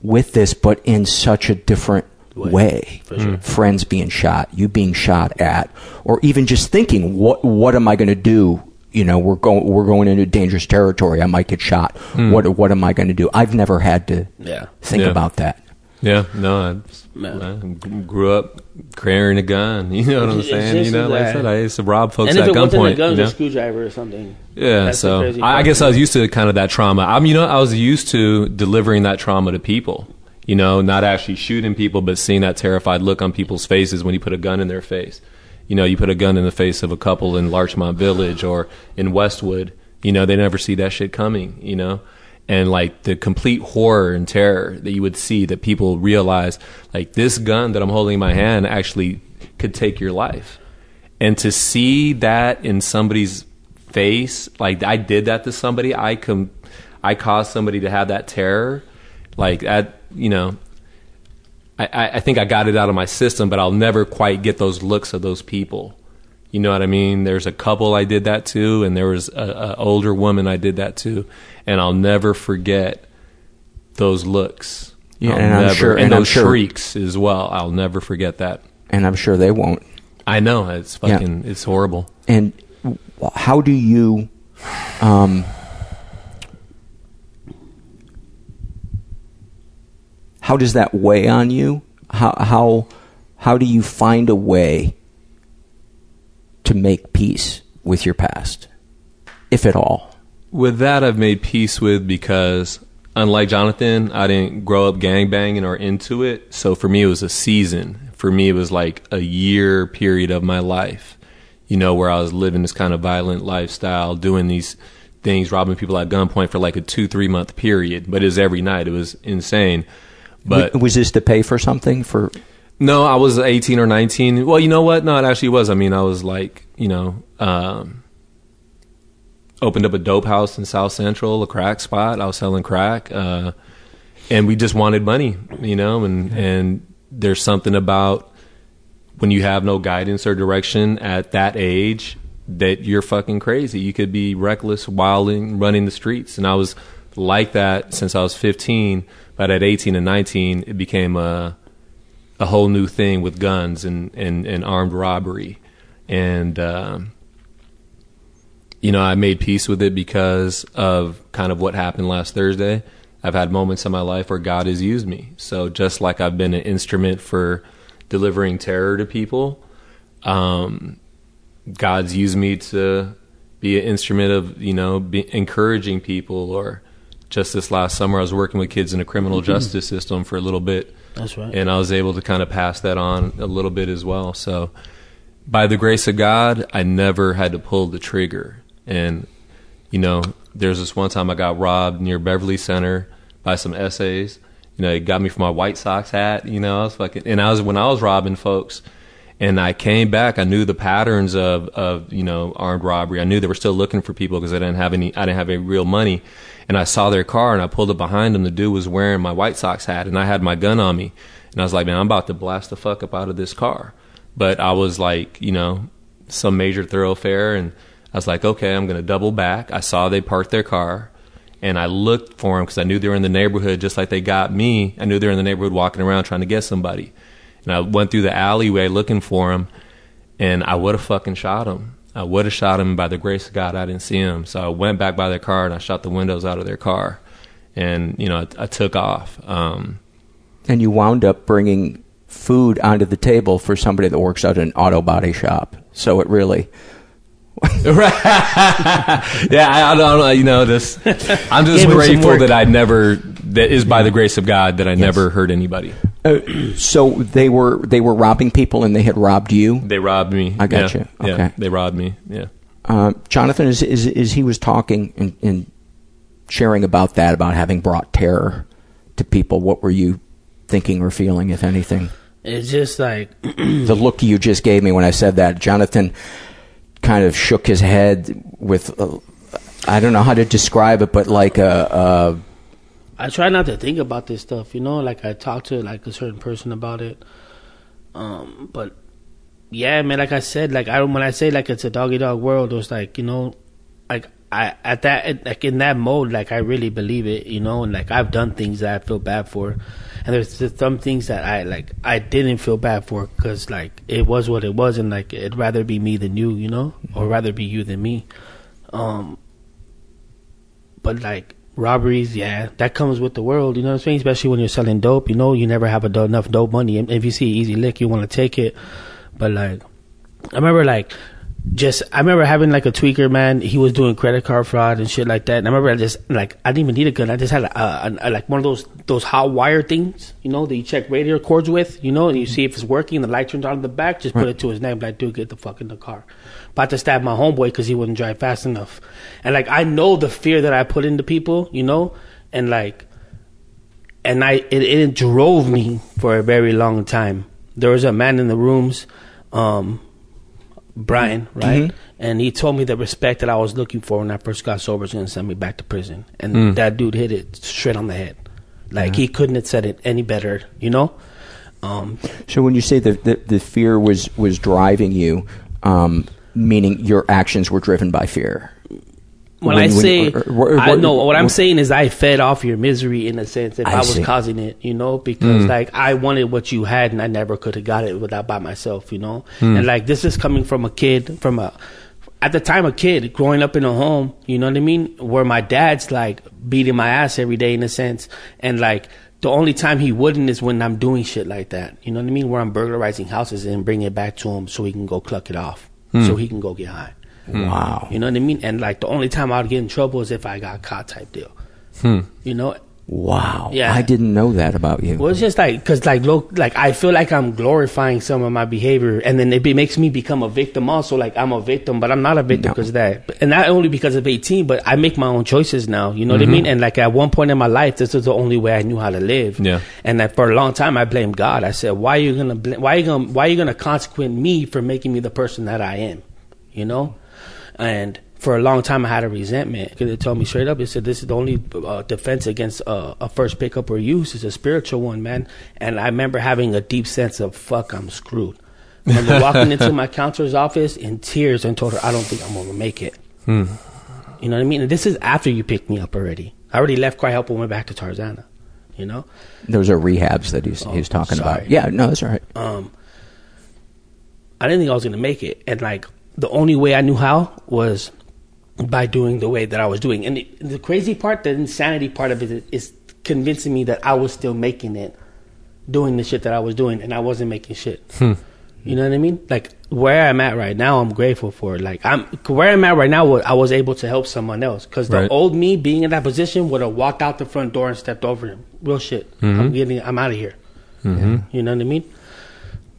with this, but in such a different Way. way. For sure. Mm. Friends being shot, you being shot at, or even just thinking, what what am I going to do? You know, we're going we're going into dangerous territory. I might get shot. Mm. What what am I going to do? I've never had to yeah, think Yeah. about that. Yeah, no, I, Man. I g- grew up carrying a gun. You know what I'm saying? You know, like I said, I used to rob folks and if at it wasn't a gun, you know? a screwdriver or something. Yeah, That's so crazy I, I guess I was used to kind of that trauma. I'm, you know, I was used to delivering that trauma to people. You know, not actually shooting people, but seeing that terrified look on people's faces when you put a gun in their face. You know, you put a gun in the face of a couple in Larchmont Village or in Westwood. You know, they never see that shit coming. You know, and like the complete horror and terror that you would see that people realize, like this gun that I'm holding in my hand actually could take your life and to see that in somebody's face like i did that to somebody i com- i caused somebody to have that terror like that you know I, I think i got it out of my system but i'll never quite get those looks of those people. You know what i mean? There's a couple i did that to and there was a, a older woman i did that to and i'll never forget those looks. Yeah, I'll and I'm sure- and, and those sure- shrieks as well. I'll never forget that. And I'm sure they won't. i know it's Yeah. fucking it's horrible. And how do you, um, how does that weigh on you? How how how do you find a way to make peace with your past, if at all? with that I've made peace with because unlike Jonathan, I didn't grow up gang banging or into it. So for me, it was a season. For me, it was like a year period of my life, you know, where I was living this kind of violent lifestyle, doing these things, robbing people at gunpoint for like a two, three month period. But it was every night. It was insane. But was this to pay for something for? no, I was 18 or 19. Well, you know what? No, it actually was. I mean, I was like, you know, um, opened up a dope house in South Central, a crack spot. I was selling crack, uh, and we just wanted money, you know. And and there's something about when you have no guidance or direction at that age that you're fucking crazy. You could be reckless, wilding, running the streets, and I was like that since I was 15. But at 18 and 19, it became a a whole new thing with guns and and, and armed robbery, and. Um, you know, I made peace with it because of kind of what happened last Thursday. I've had moments in my life where God has used me. So just like I've been an instrument for delivering terror to people, um, God's used me to be an instrument of, you know, encouraging people. Or just this last summer, I was working with kids in a criminal Mhm. justice system for a little bit. That's right. And I was able to kind of pass that on a little bit as well. So by the grace of God, I never had to pull the trigger. And, you know, there's this one time I got robbed near Beverly Center by some essays. You know, it got me for my White Sox hat. You know, I was fucking, and I was when I was robbing folks, and I came back. I knew the patterns of of you know armed robbery. I knew they were still looking for people because I didn't have any. I didn't have any real money, and I saw their car and I pulled up behind them. The dude was wearing my White Sox hat, and I had my gun on me, and I was like, man, I'm about to blast the fuck up out of this car. But I was like, you know, some major thoroughfare, and I was like, okay, I'm going to double back. I saw they parked their car, and I looked for them because I knew they were in the neighborhood, just like they got me. I knew they were in the neighborhood walking around trying to get somebody, and I went through the alleyway looking for him, and I would have fucking shot him. I would have shot him. By the grace of God, I didn't see him, so I went back by their car and I shot the windows out of their car, and you know, I, I took off. Um, And you wound up bringing food onto the table for somebody that works at an auto body shop. So it really. yeah, I, I don't know. You know, this. I'm just Gave him some grateful that I never. That is by the grace of God that I never hurt anybody. Uh, so they were they were robbing people and they had robbed you. They robbed me. I got Yeah. you. Yeah, Okay. they robbed me. Yeah. Uh, Jonathan, as, as, as he was talking and, and sharing about that, about having brought terror to people, what were you thinking or feeling, if anything? It's just like the look you just gave me when I said that, Jonathan kind of shook his head with, uh, I don't know how to describe it, but like a, a I try not to think about this stuff, you know. Like I talk to like a certain person about it, um, but yeah, man. Like I said, like I when I say like it's a doggy dog world, it's like you know, like I at that like in that mode, like I really believe it, you know, and like I've done things that I feel bad for, and there's some things that I like I didn't feel bad for because like it was what it was, and like it'd rather be me than you, you know, or rather be you than me, um, but like robberies, yeah, that comes with the world. You know what I'm saying? Especially when you're selling dope. You know, you never have a, do- enough dope money. And if you see easy lick, you want to take it. But like, I remember like. Just, I remember having like a tweaker man. He was doing credit card fraud and shit like that. And I remember I just like I didn't even need a gun. I just had a, a, a, like one of those those hot wire things, you know, that you check radio cords with, you know, and you see if it's working. The light turns on in the back. Just put it to his neck. Like, dude, get the fuck in the car. About to stab my homeboy because he wouldn't drive fast enough. And like I know the fear that I put into people, you know, and like, and I it, it drove me for a very long time. There was a man in the rooms, um, Brian, right? Mhm. And he told me the respect that I was looking for when I first got sober was going to send me back to prison. And Mm. that dude hit it straight on the head. Like he couldn't have said it any better, you know. Um, So when you say that the, the fear was was driving you, um, meaning your actions were driven by fear. when, I say, or- or- I what- know what I'm saying is I fed off your misery in a sense if I I, was see. causing it, you know, because Mm. like I wanted what you had and I never could have got it without by myself, you know. Mm. And like this is coming from a kid from a at the time a kid growing up in a home, you know what I mean, where my dad's like beating my ass every day in a sense, and like the only time he wouldn't is when I'm doing shit like that, you know what I mean, where I'm burglarizing houses and bringing it back to him so he can go cluck it off, Hmm. so he can go get high. Wow. You know what I mean? And like the only time I'd get in trouble is if I got caught type deal. Hmm. You know? Wow. Yeah. I didn't know that about you. Well, it's just like because like look, like I feel like I'm glorifying some of my behavior, and then it be, makes me become a victim. Also, like I'm a victim, but I'm not a victim No. because of that, and not only because of 18, but I make my own choices now. You know what I mm-hmm. mean? And like at one point in my life, this is the only way I knew how to live. Yeah. And that for a long time, I blamed God. I said, "Why are you gonna? Bl- why are you gonna? Why are you gonna consequent me for making me the person that I am?" You know, and for a long time, I had a resentment because it told me straight up. It said, "This is the only uh, defense against uh, a first pickup or use is a spiritual one, man." And I remember having a deep sense of "fuck, I'm screwed." Remember walking into my counselor's office in tears and told her, "I don't think I'm gonna make it." Hmm. You know what I mean? And this is after you picked me up already. I already left CRI-Help and went back to Tarzana. You know. Those are rehabs that he's, Oh, he's talking sorry. about. Yeah, no, that's all right. um, I didn't think I was gonna make it, and like the only way I knew how was by doing the way that I was doing. And the, the crazy part, the insanity part of it, is convincing me that I was still making it, doing the shit that I was doing, and I wasn't making shit. Hmm. You know what I mean? Like where I'm at right now, I'm grateful for. Like I'm where I'm at right now. I was able to help someone else because the Right. old me being in that position would have walked out the front door and stepped over him. Real shit. I'm Mhm. getting. I'm out of here. Mhm. You know what I mean?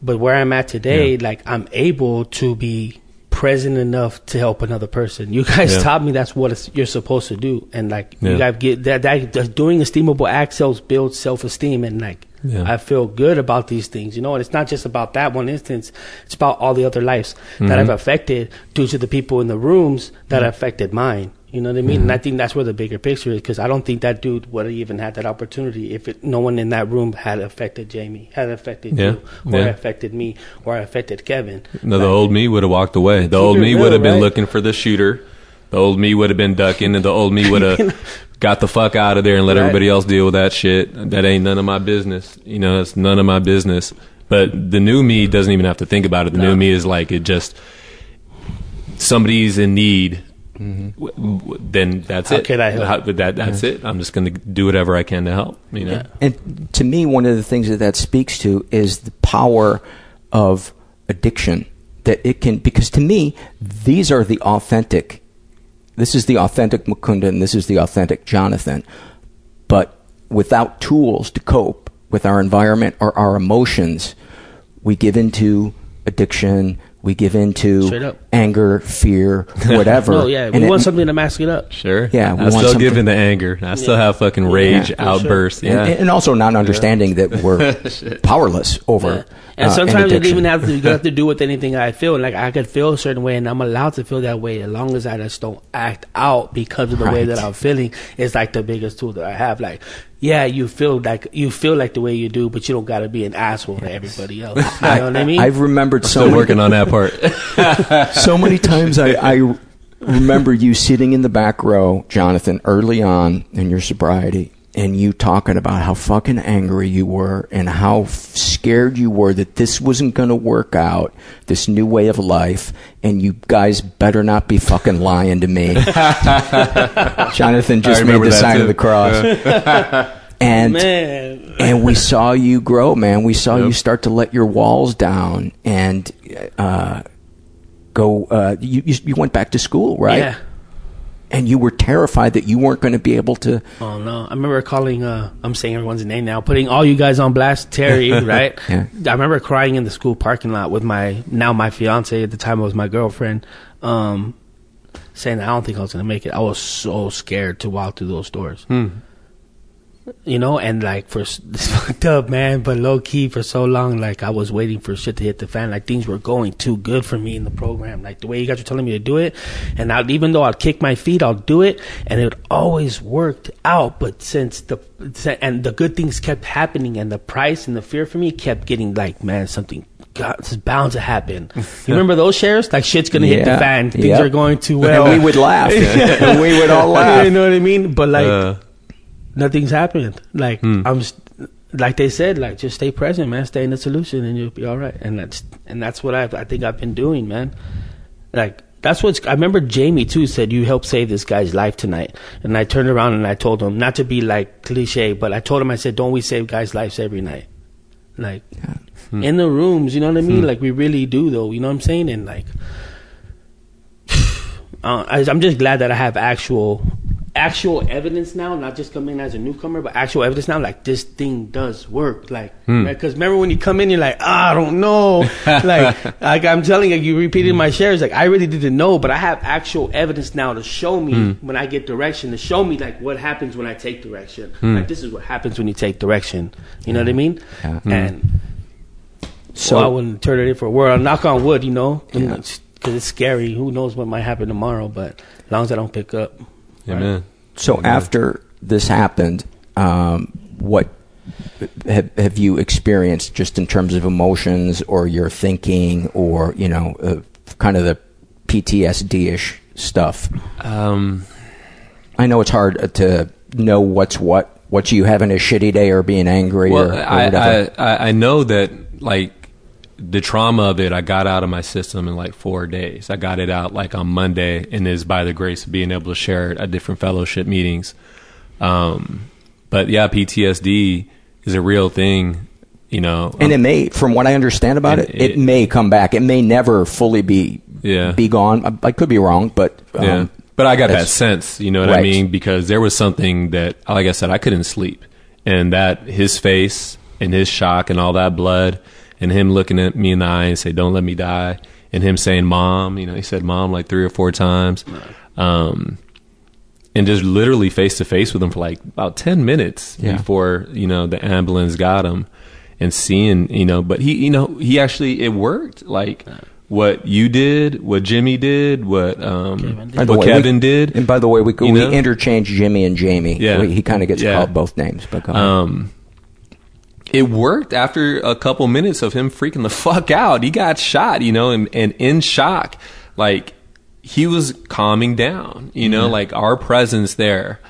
But where I'm at today, like I'm able to be present enough to help another person. You guys Yeah. taught me that's what it's, you're supposed to do, and like Yeah. you guys get that, that that doing esteemable acts helps build self esteem, and like Yeah. I feel good about these things, you know. And it's not just about that one instance; it's about all the other lives that Mhm. I've affected due to the people in the rooms that affected mine. You know what I mean? And I think that's where the bigger picture is because I don't think that dude would have even had that opportunity if it, no one in that room had affected Jamie, had affected Yeah. you, or Yeah. affected me, or affected Kevin. No, the old me would have walked away. The old me would have been right? looking for the shooter. The old me would have been ducking, and the old me would have got the fuck out of there and let Right. everybody else deal with that shit. That ain't none of my business. You know, it's none of my business. But the new me doesn't even have to think about it. The No. new me is like it just somebody's in need. Mm-hmm. w- w- Then that's How it. can I help? How- that that's it. I'm just going to do whatever I can to help. You know. And to me, one of the things that that speaks to is the power of addiction. That it can, because to me, these are the authentic. This is the authentic Mukunda, and this is the authentic Jonathan. But without tools to cope with our environment or our emotions, we give into addiction. We give in to anger, fear, whatever. No, yeah, we And it- want something to mask it up. Sure. Yeah, we I want still give in the anger. I still Yeah. have fucking rage Yeah, for sure. outbursts. Yeah. and, and also not understanding that we're powerless over. Yeah. And uh, sometimes it even have to, have to do with anything I feel. Like I could feel a certain way, and I'm allowed to feel that way as long as I just don't act out because of the way that I'm feeling. It's like the biggest tool that I have. Like, yeah, you feel like you feel like the way you do, but you don't got to be an asshole to everybody else. You know what I mean? I've remembered so Still many, working on that part. so many times. I, I remember you sitting in the back row, Jonathan, early on in your sobriety, and you talking about how fucking angry you were and how f- scared you were that this wasn't going to work out, this new way of life, and you guys better not be fucking lying to me. Jonathan just made the sign too. of the cross. and Man, and we saw you grow, man. We saw Yep. you start to let your walls down and uh, go. Uh, you, you you went back to school, right? yeah. And you were terrified that you weren't going to be able to. Oh no! I remember calling. Uh, I'm saying everyone's name now, putting all you guys on blast. Terry, right? Yeah. I remember crying in the school parking lot with my now my fiance at the time it was my girlfriend, um, saying I don't think I was gonna make it. I was so scared to walk through those doors. Hmm. You know, and like for this fucked up, man, but low key for so long, like I was waiting for shit to hit the fan. Like things were going too good for me in the program. Like the way you guys were telling me to do it, and I, even though I'd kick my feet, I'll do it, and it always worked out. But since the and the good things kept happening, and the price and the fear for me kept getting like, man, something. God, this is bound to happen. You remember those shares? Like shit's gonna hit the fan. Things Yep. are going too well. And we would laugh. and we would all laugh. You know what I mean? But like, Uh, nothing's happened. Like Hmm. I'm, like they said, like just stay present, man. Stay in the solution, and you'll be all right. And that's and that's what I I think I've been doing, man. Like that's what's. I remember Jamie too said you helped save this guy's life tonight, and I turned around and I told him not to be like cliche, but I told him I said, don't we save guys' lives every night? Like Hmm. in the rooms, you know what I mean? Like we really do, though. You know what I'm saying? And like. uh, I, I'm just glad that I have actual actual evidence now, not just coming in as a newcomer, but actual evidence now. Like this thing does work. Like Hmm. because remember when you come in, you're like, ah, I don't know. like like I'm telling you, you repeated my shares. Like I really didn't know, but I have actual evidence now to show me Hmm. when I get direction, to show me like what happens when I take direction. Hmm. Like this is what happens when you take direction. You know what I mean? Yeah. And So- so I wouldn't turn it in for a world. Knock on wood, you know, because it's scary. Who knows what might happen tomorrow? But as long as I don't pick up. Amen. So after this happened, um, what have, have you experienced just in terms of emotions or your thinking or, you know, uh, kind of the PTSD ish stuff? Um, I know it's hard to know what's what. What's you having a shitty day or being angry well, or, or whatever? I, I I know that like the trauma of it, I got out of my system in like four days. I got it out like on Monday, and is by the grace of being able to share it at different fellowship meetings. Um, but yeah, PTSD is a real thing. You know, and it may, from what I understand about it, it, it- may come back. It may never fully be Yeah. be gone. I, I could be wrong, but um, yeah. But I got that sense, you know what I mean? Because there was something that, like I said, I couldn't sleep. And that, his face and his shock and all that blood and him looking at me in the eye and say, don't let me die. And him saying, mom, you know, he said mom like three or four times. Um, and just literally face to face with him for like about 10 minutes Yeah. before, you know, the ambulance got him and seeing, you know, but he, you know, he actually, it worked. Like, what you did, what Jimmy did, what um, By the what way, Kevin we, did. And by the way, we, You we know? interchange Jimmy and Jamie. Yeah. We- he kind of gets Yeah. called both names. But. Um, it worked after a couple minutes of him freaking the fuck out. He got shot, you know, and, and in shock. Like, he was calming down, you know, Yeah. like our presence there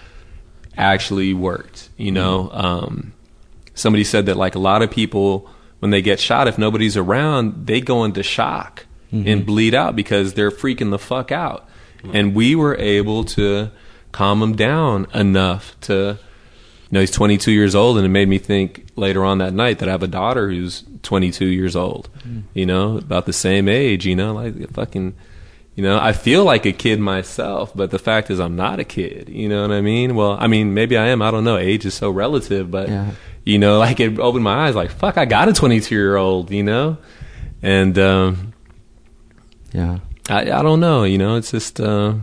actually worked, you know. Um, somebody said that, like, a lot of people, when they get shot, if nobody's around, they go into shock and bleed out because they're freaking the fuck out. And we were able to calm him down enough to, you know, he's 22 years old, and it made me think later on that night that I have a daughter who's 22 years old, you know, about the same age, you know, like fucking, you know, I feel like a kid myself, but the fact is I'm not a kid, you know what I mean? Well, I mean, maybe I am, I don't know, age is so relative, but, Yeah. you know, like it opened my eyes, like, fuck, I got a 22 year old, you know? And, um, yeah. I, I don't know, you know, it's just, uh,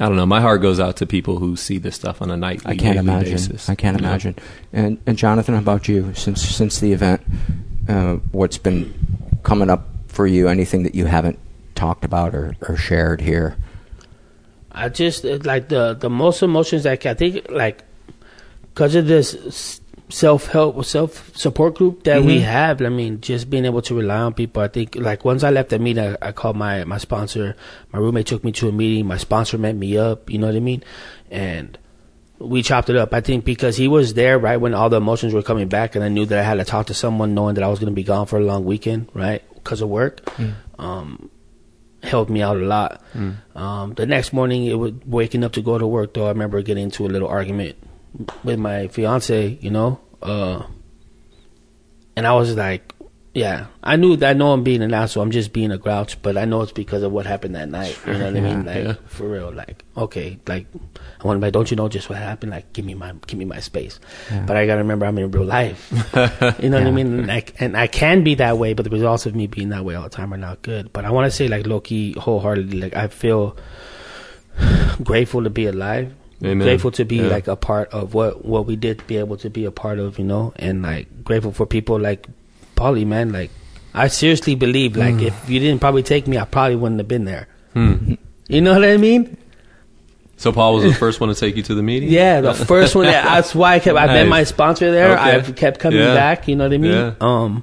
I don't know. My heart goes out to people who see this stuff on a nightly, I can't imagine. basis. I can't you know? imagine. And and Jonathan, how about you? Since since the event, uh, what's been coming up for you? Anything that you haven't talked about or, or shared here? I just like the the most emotions that I think like because of this self help or self support group that we Mhm. have. I mean, just being able to rely on people. I think like once I left the meeting, I, I called my my sponsor. My roommate took me to a meeting. My sponsor met me up. You know what I mean? And we chopped it up. I think because he was there right when all the emotions were coming back, and I knew that I had to talk to someone, knowing that I was going to be gone for a long weekend, right? Because of work. Um, helped me out a lot. Mm. Um, the next morning, it was waking up to go to work. Though I remember getting into a little argument with my fiance, you know, uh, and I was like, "Yeah, I knew that. I know I'm being an asshole. I'm just being a grouch, but I know it's because of what happened that night. You know what I mean? Like yeah. for real. Like okay, like I want to be like, don't you know just what happened? Like give me my give me my space. Yeah. But I gotta remember I'm in real life. you know what I mean? I, and I can be that way, but the results of me being that way all the time are not good. But I want to say like Loki wholeheartedly, like I feel grateful to be alive. Amen. Grateful to be Yeah. like a part of what what we did to be able to be a part of, you know, and like grateful for people like Polly, man. Like I seriously believe like Mm. if you didn't probably take me, I probably wouldn't have been there. Hmm. You know what I mean? So Paul was the first one to take you to the meeting. Yeah, the first one. That, that's why I kept. I met Nice. my sponsor there. Okay. I've kept coming Yeah. back. You know what I mean? Yeah. Um,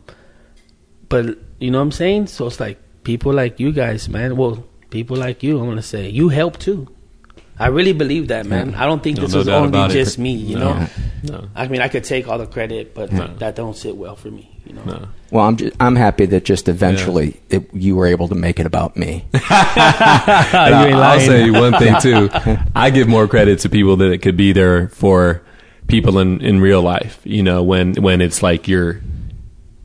but you know what I'm saying. So it's like people like you guys, man. Well, people like you. I'm gonna say you help too. I really believe that, man. Yeah. I don't think No, this no was only about it. just me. You No. know. No. I mean, I could take all the credit, but No. that don't sit well for me. You know. Well, I'm just, I'm happy that just eventually it, you were able to make it about me. And I- I'll say one thing too. I give more credit to people that it could be there for people in, in real life. You know, when when it's like you're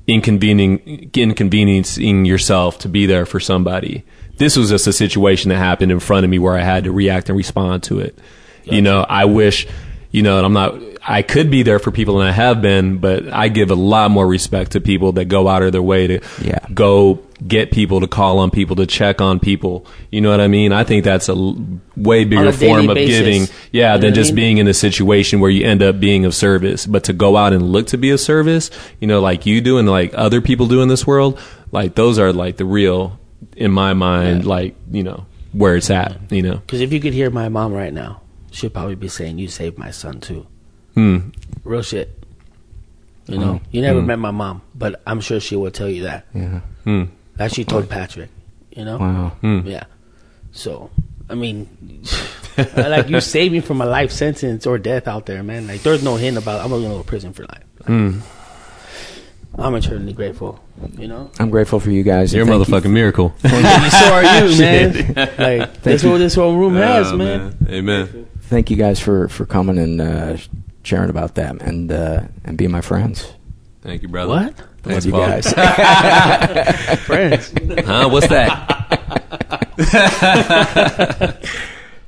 inconveniencing inconveniencing yourself to be there for somebody this was just a situation that happened in front of me where I had to react and respond to it. You know, I wish, you know, and I'm not, I could be there for people and I have been, but I give a lot more respect to people that go out of their way to Yeah. go get people to call on people to check on people. You know what I mean? I think that's a way bigger a form of basis. giving. Yeah, You than what I just mean? being in a situation where you end up being of service. But to go out and look to be of service, you know, like you do and like other people do in this world, like those are like the real, in my mind, like, you know, where it's at, you know? Because if you could hear my mom right now, she'd probably be saying, "You saved my son too." Hmm. Real shit. You know, you never Hmm. met my mom, but I'm sure she will tell you that. Yeah. Hmm. That she told Patrick. You know. Wow. Hmm. Yeah. So, I mean, like you saved me from a life sentence or death out there, man. Like there's no hint about I'm gonna go to prison for life. Like, Hmm. I'm eternally grateful. You know. I'm grateful for you guys. You're a and thank you- motherfucking miracle. so are you, man. Shit. Like that's what this whole room has, Oh, man. Amen. Thank you guys for, for coming and uh, sharing about that and uh, and being my friends. Thank you, brother. What? Thanks, Love you Paul. guys. Friends. Huh? What's that?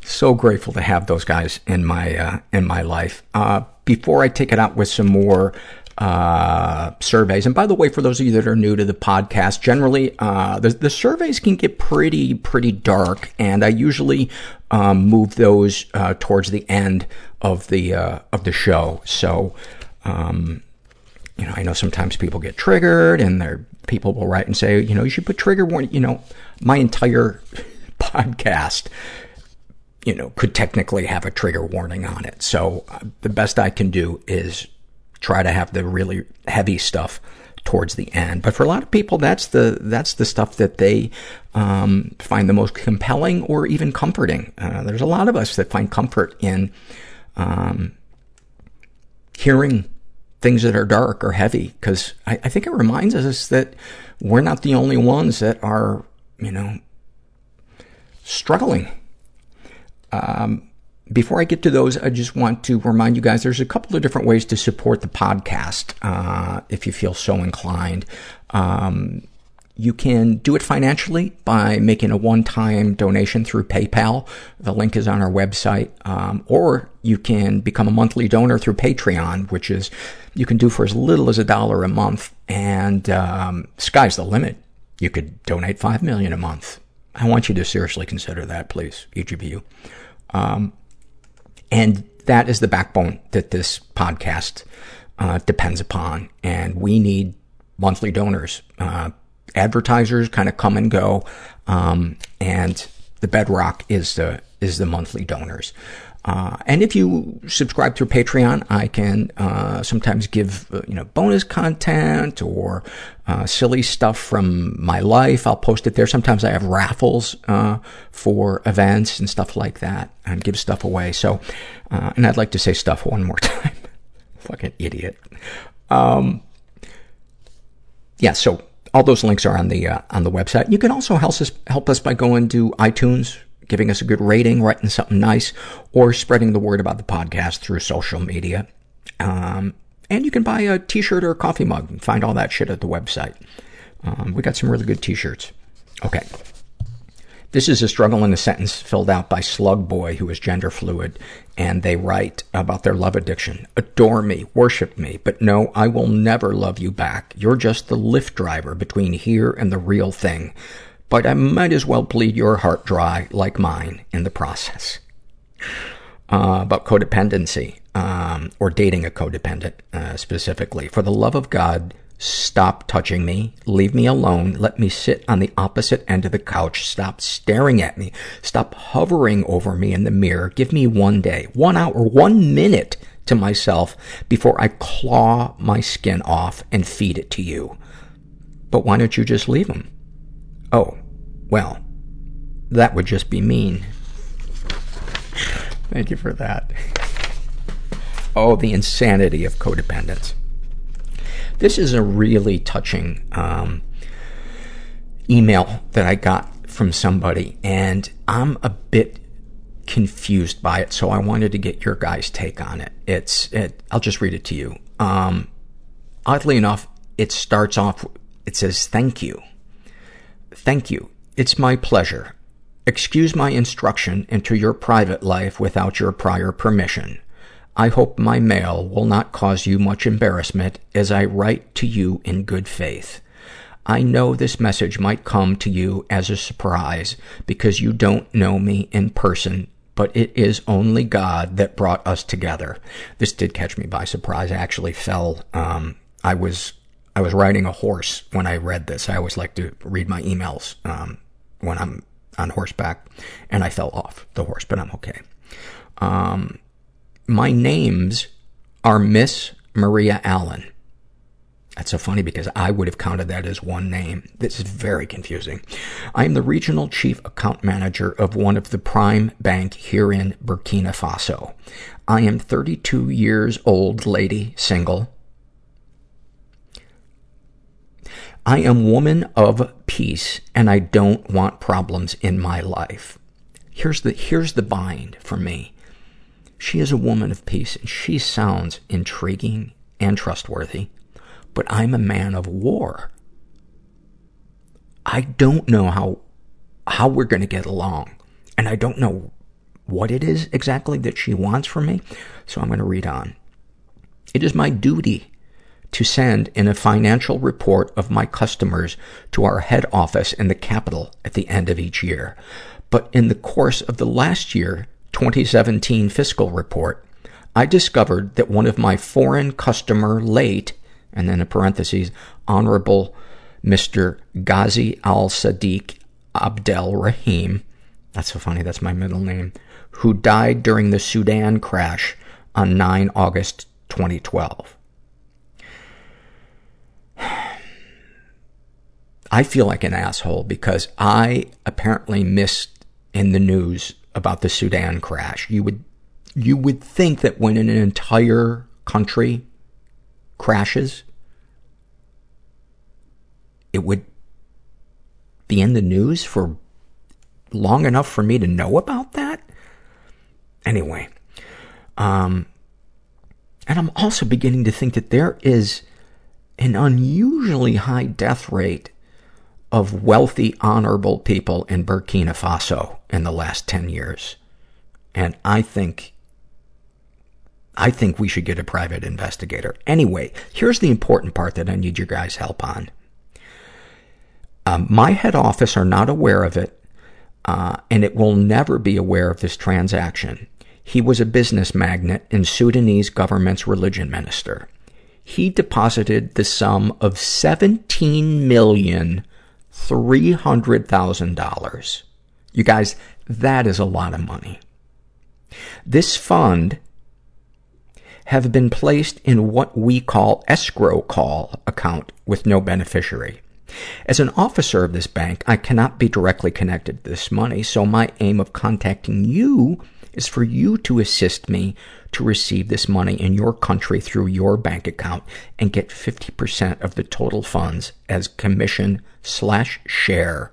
so grateful to have those guys in my uh, in my life. Uh, before I take it out with some more uh, surveys, and by the way, for those of you that are new to the podcast, generally uh, the, the surveys can get pretty pretty dark, and I usually um, move those uh, towards the end of the uh, of the show. So. Um, you know, I know sometimes people get triggered and there people will write and say, you know, you should put trigger warning. You know, my entire podcast, you know, could technically have a trigger warning on it. So uh, the best I can do is try to have the really heavy stuff towards the end. But for a lot of people, that's the, that's the stuff that they, um, find the most compelling or even comforting. Uh, there's a lot of us that find comfort in, um, hearing things that are dark or heavy because I, I think it reminds us that we're not the only ones that are, you know, struggling. Um, before I get to those, I just want to remind you guys there's a couple of different ways to support the podcast uh, if you feel so inclined. Um, you can do it financially by making a one-time donation through PayPal. The link is on our website. Um, or you can become a monthly donor through Patreon, which is you can do for as little as a dollar a month. And um, sky's the limit. You could donate five million a month. I want you to seriously consider that, please, each of you. Um, and that is the backbone that this podcast uh, depends upon. And we need monthly donors. Uh, advertisers kind of come and go, um, and the bedrock is the is the monthly donors. Uh, and if you subscribe through Patreon, I can uh, sometimes give uh, you know bonus content or silly stuff from my life. I'll post it there. Sometimes I have raffles for events and stuff like that, and give stuff away. So, and I'd like to say stuff one more time. Fucking idiot. Um, yeah, so all those links are on the uh, on the website. You can also help us help us by going to iTunes, giving us a good rating, writing something nice, or spreading the word about the podcast through social media. Um, and you can buy a T-shirt or a coffee mug and find all that shit at the website. Um, we got some really good T-shirts. Okay. This is a struggle in a sentence filled out by Slug Boy, who is gender fluid, and they write about their love addiction. Adore me, worship me, but no, I will never love you back. You're just the Lyft driver between here and the real thing. But I might as well bleed your heart dry, like mine, in the process. Uh, about codependency, um, or dating a codependent, uh, specifically. For the love of God, stop touching me. Leave me alone. Let me sit on the opposite end of the couch. Stop staring at me. Stop hovering over me in the mirror. Give me one day, one hour, one minute to myself before I claw my skin off and feed it to you. But why don't you just leave him? Oh, well, that would just be mean. Thank you for that. Oh, the insanity of codependence. This is a really touching um, email that I got from somebody, and I'm a bit confused by it, so I wanted to get your guys' take on it. It's, it, I'll just read it to you. Um, oddly enough, it starts off, it says, thank you. Thank you. It's my pleasure. Excuse my instruction into your private life without your prior permission. I hope my mail will not cause you much embarrassment as I write to you in good faith. I know this message might come to you as a surprise because you don't know me in person, but it is only God that brought us together. This did catch me by surprise. I actually fell, um, I was, I was riding a horse when I read this. I always like to read my emails, um, when I'm on horseback and I fell off the horse, but I'm okay. Um, my names are Miss Maria Allen. That's so funny because I would have counted that as one name. This is very confusing. I am the regional chief account manager of one of the prime bank here in Burkina Faso. I am 32 years old lady, single. I am woman of peace and I don't want problems in my life. Here's the, here's the bind for me. She is a woman of peace and she sounds intriguing and trustworthy, but I'm a man of war. I don't know how, how we're going to get along. And I don't know what it is exactly that she wants from me. So I'm going to read on. It is my duty to send in a financial report of my customers to our head office in the capital at the end of each year. But in the course of the last year, 2017 fiscal report, I discovered that one of my foreign customer late, and then in parentheses, honorable Mr. Ghazi al-Sadiq Abdel Rahim, that's so funny, that's my middle name, who died during the Sudan crash on 9 August 2012. I feel like an asshole because I apparently missed in the news about the Sudan crash. You would, you would think that when an entire country crashes, it would be in the news for long enough for me to know about that. Anyway, um, and I'm also beginning to think that there is an unusually high death rate of wealthy, honorable people in Burkina Faso in the last 10 years. And I think, I think we should get a private investigator. Anyway, here's the important part that I need your guys' help on. Um, my head office are not aware of it, uh, and it will never be aware of this transaction. He was a business magnate and Sudanese government's religion minister. He deposited the sum of 17 million million $300,000. You guys, that is a lot of money. This fund have been placed in what we call escrow call account with no beneficiary. As an officer of this bank, I cannot be directly connected to this money, so my aim of contacting you is for you to assist me to receive this money in your country through your bank account and get 50% of the total funds as commission slash share,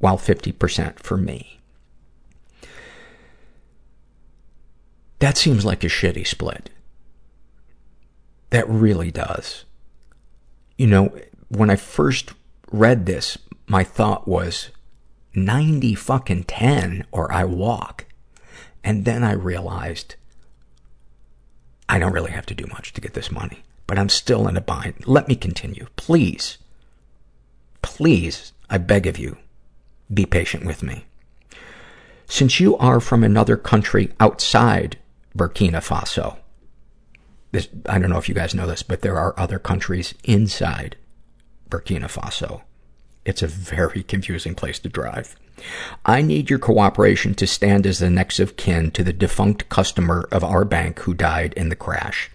while 50% for me. That seems like a shitty split. That really does. You know, when I first read this, my thought was 90 fucking 10 or I walk. And then I realized I don't really have to do much to get this money, but I'm still in a bind. Let me continue. Please, please, I beg of you, be patient with me. Since you are from another country outside Burkina Faso, this, I don't know if you guys know this, but there are other countries inside Burkina Faso. It's a very confusing place to drive. I need your cooperation to stand as the next of kin to the defunct customer of our bank who died in the crash.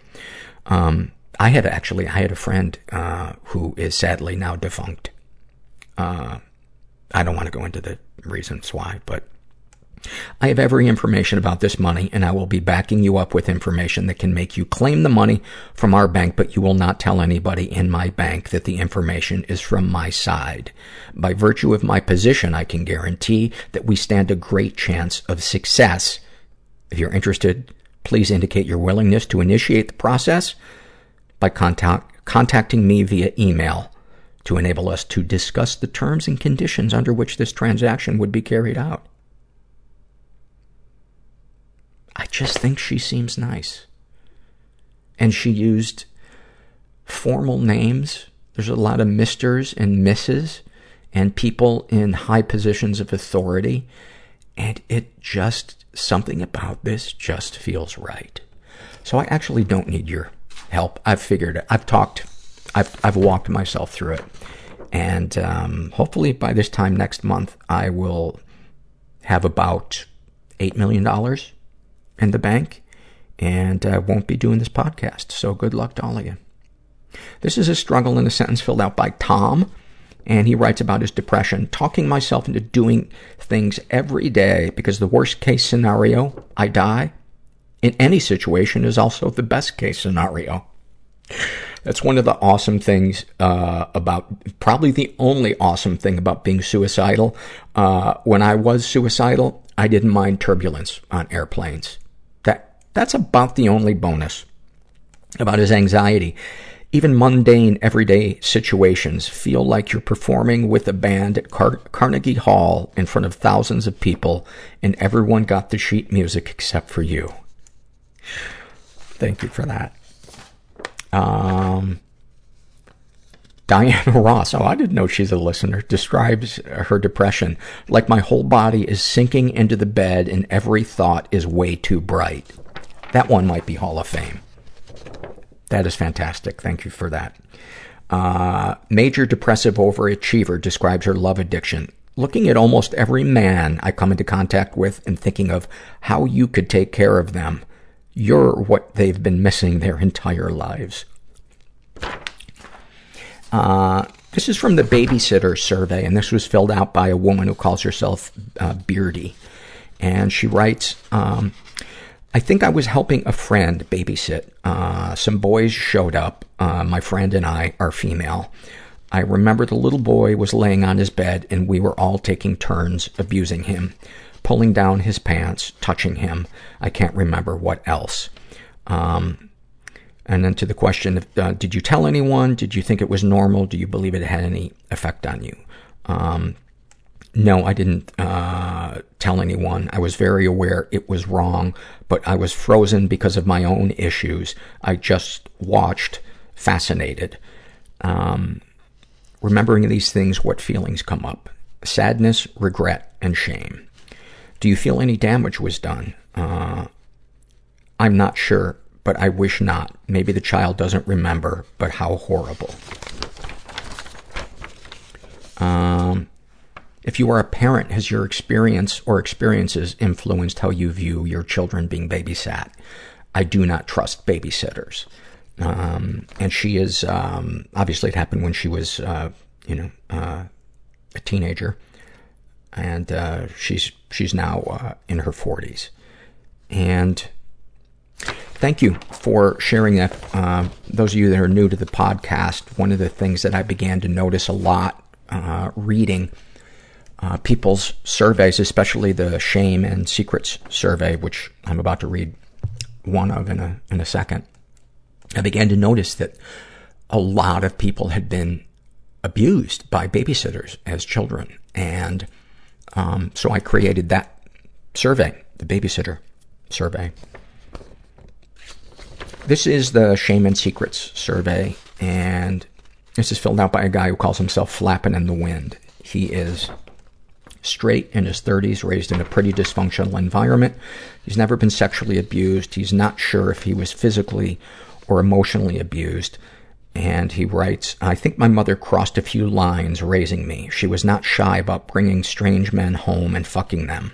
Um, I had actually, I had a friend, uh, who is sadly now defunct. Uh, I don't want to go into the reasons why, but I have every information about this money and I will be backing you up with information that can make you claim the money from our bank, but you will not tell anybody in my bank that the information is from my side. By virtue of my position, I can guarantee that we stand a great chance of success. If you're interested, please indicate your willingness to initiate the process by contact, contacting me via email to enable us to discuss the terms and conditions under which this transaction would be carried out. I just think she seems nice. And she used formal names. There's a lot of misters and misses and people in high positions of authority. And it just, something about this just feels right. So I actually don't need your help. I've figured it. I've talked, I've, I've walked myself through it. And, um, hopefully by this time next month, I will have about $8 million in the bank and uh, won't be doing this podcast. So good luck to all of you. This is a struggle in a sentence filled out by Tom, and he writes about his depression. Talking myself into doing things every day because the worst case scenario, I die, in any situation is also the best case scenario. That's one of the awesome things uh, about, probably the only awesome thing about being suicidal. Uh, when I was suicidal, I didn't mind turbulence on airplanes. That that's about the only bonus about his anxiety. Even mundane, everyday situations feel like you're performing with a band at Car- Carnegie Hall in front of thousands of people, and everyone got the sheet music except for you. Thank you for that. Um, Diana Ross, oh, I didn't know she's a listener, describes her depression like my whole body is sinking into the bed and every thought is way too bright. That one might be Hall of Fame. That is fantastic. Thank you for that. Uh, major depressive overachiever describes her love addiction. Looking at almost every man I come into contact with and thinking of how you could take care of them. You're what they've been missing their entire lives. Uh, this is from the babysitter survey, and this was filled out by a woman who calls herself uh, Beardy. And she writes, um, I think I was helping a friend babysit. Uh, some boys showed up. Uh, my friend and I are female. I remember the little boy was laying on his bed and we were all taking turns abusing him, pulling down his pants, touching him. I can't remember what else. Um, and then to the question, of, uh, did you tell anyone? Did you think it was normal? Do you believe it had any effect on you? Um, no, I didn't uh, tell anyone. I was very aware it was wrong, but I was frozen because of my own issues. I just watched, fascinated. Um, remembering these things, what feelings come up? Sadness, regret, and shame. Do you feel any damage was done? Uh, I'm not sure, but I wish not. Maybe the child doesn't remember, but how horrible. Um, if you are a parent, has your experience or experiences influenced how you view your children being babysat? I do not trust babysitters. Um, and she is, um, obviously it happened when she was, uh, you know, uh, a teenager. And, uh, she's, she's now, uh, in her forties. And thank you for sharing that. Uh, those of you that are new to the podcast, one of the things that I began to notice a lot, uh, reading, people's surveys, especially the shame and secrets survey, which I'm about to read one of in a, in a second. I began to notice that a lot of people had been abused by babysitters as children. And, um, so I created that survey, the babysitter survey. This is the Shame and Secrets survey, and this is filled out by a guy who calls himself Flapping in the Wind. He is straight, in his 30s, raised in a pretty dysfunctional environment. He's never been sexually abused. He's not sure if he was physically or emotionally abused. And he writes, I think my mother crossed a few lines raising me. She was not shy about bringing strange men home and fucking them.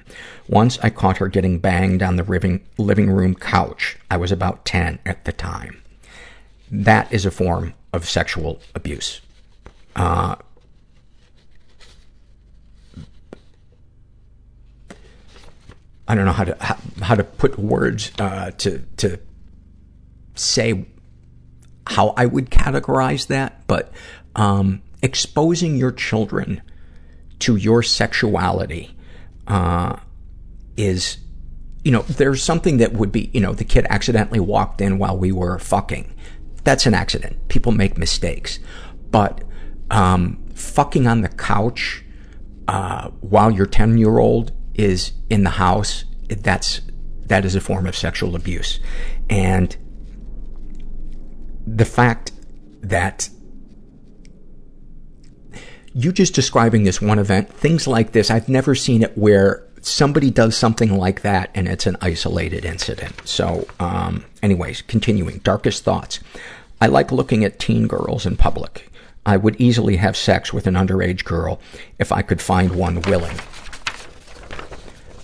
Once I caught her getting banged on the living, room couch. I was about 10 at the time. That is a form of sexual abuse. Uh, I don't know how to how, how to put words uh, to to say how I would categorize that, but um, exposing your children to your sexuality uh, is, you know, there's something that would be, you know, the kid accidentally walked in while we were fucking. That's an accident. People make mistakes, but um, fucking on the couch uh, while your 10 year old is in the house, that's, that is a form of sexual abuse. And the fact that you just describing this one event, things like this, I've never seen it where somebody does something like that and it's an isolated incident. So, um, anyways, continuing. Darkest thoughts. I like looking at teen girls in public. I would easily have sex with an underage girl if I could find one willing.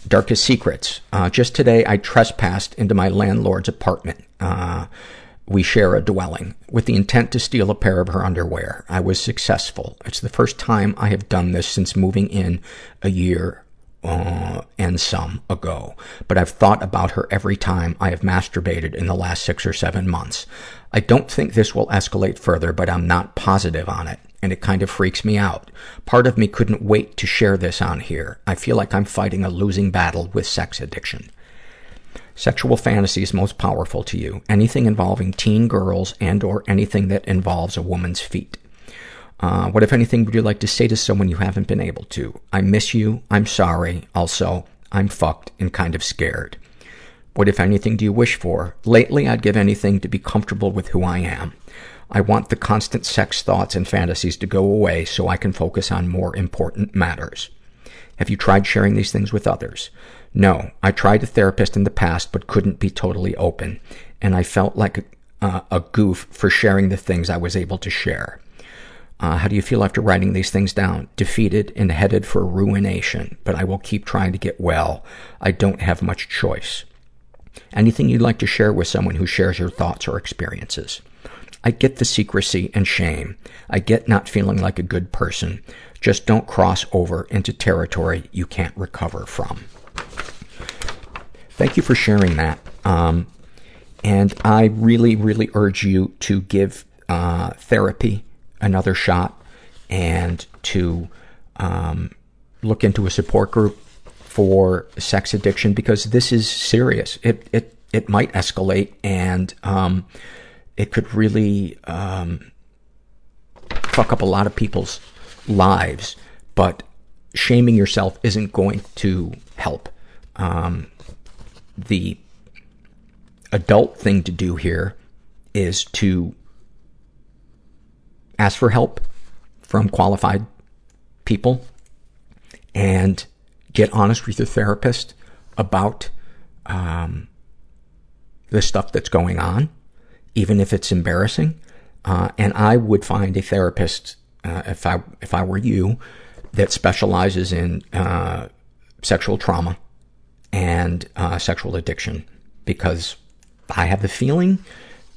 Darkest secrets. Uh, just today I trespassed into my landlord's apartment. Uh, we share a dwelling with the intent to steal a pair of her underwear. I was successful. It's the first time I have done this since moving in a year uh, and some ago. But I've thought about her every time I have masturbated in the last six or seven months. I don't think this will escalate further, but I'm not positive on it. And it kind of freaks me out. Part of me couldn't wait to share this on here. I feel like I'm fighting a losing battle with sex addiction. Sexual fantasies most powerful to you. Anything involving teen girls and or anything that involves a woman's feet. Uh, what, if anything, would you like to say to someone you haven't been able to? I miss you. I'm sorry. Also, I'm fucked and kind of scared. What, if anything, do you wish for? Lately, I'd give anything to be comfortable with who I am. I want the constant sex thoughts and fantasies to go away so I can focus on more important matters. Have you tried sharing these things with others? No. I tried a therapist in the past, but couldn't be totally open. And I felt like a, uh, a goof for sharing the things I was able to share. Uh, how do you feel after writing these things down? Defeated and headed for ruination, but I will keep trying to get well. I don't have much choice. Anything you'd like to share with someone who shares your thoughts or experiences? I get the secrecy and shame. I get not feeling like a good person. Just don't cross over into territory you can't recover from. Thank you for sharing that. Um, and I really, really urge you to give uh, therapy another shot and to um, look into a support group for sex addiction because this is serious. It it it might escalate and um, it could really um, fuck up a lot of people's lives. But shaming yourself isn't going to help. Um, the adult thing to do here is to ask for help from qualified people and get honest with your therapist about um, the stuff that's going on, even if it's embarrassing. Uh, and I would find a therapist, uh, if I if I were you, that specializes in uh, sexual trauma and uh, sexual addiction, because I have the feeling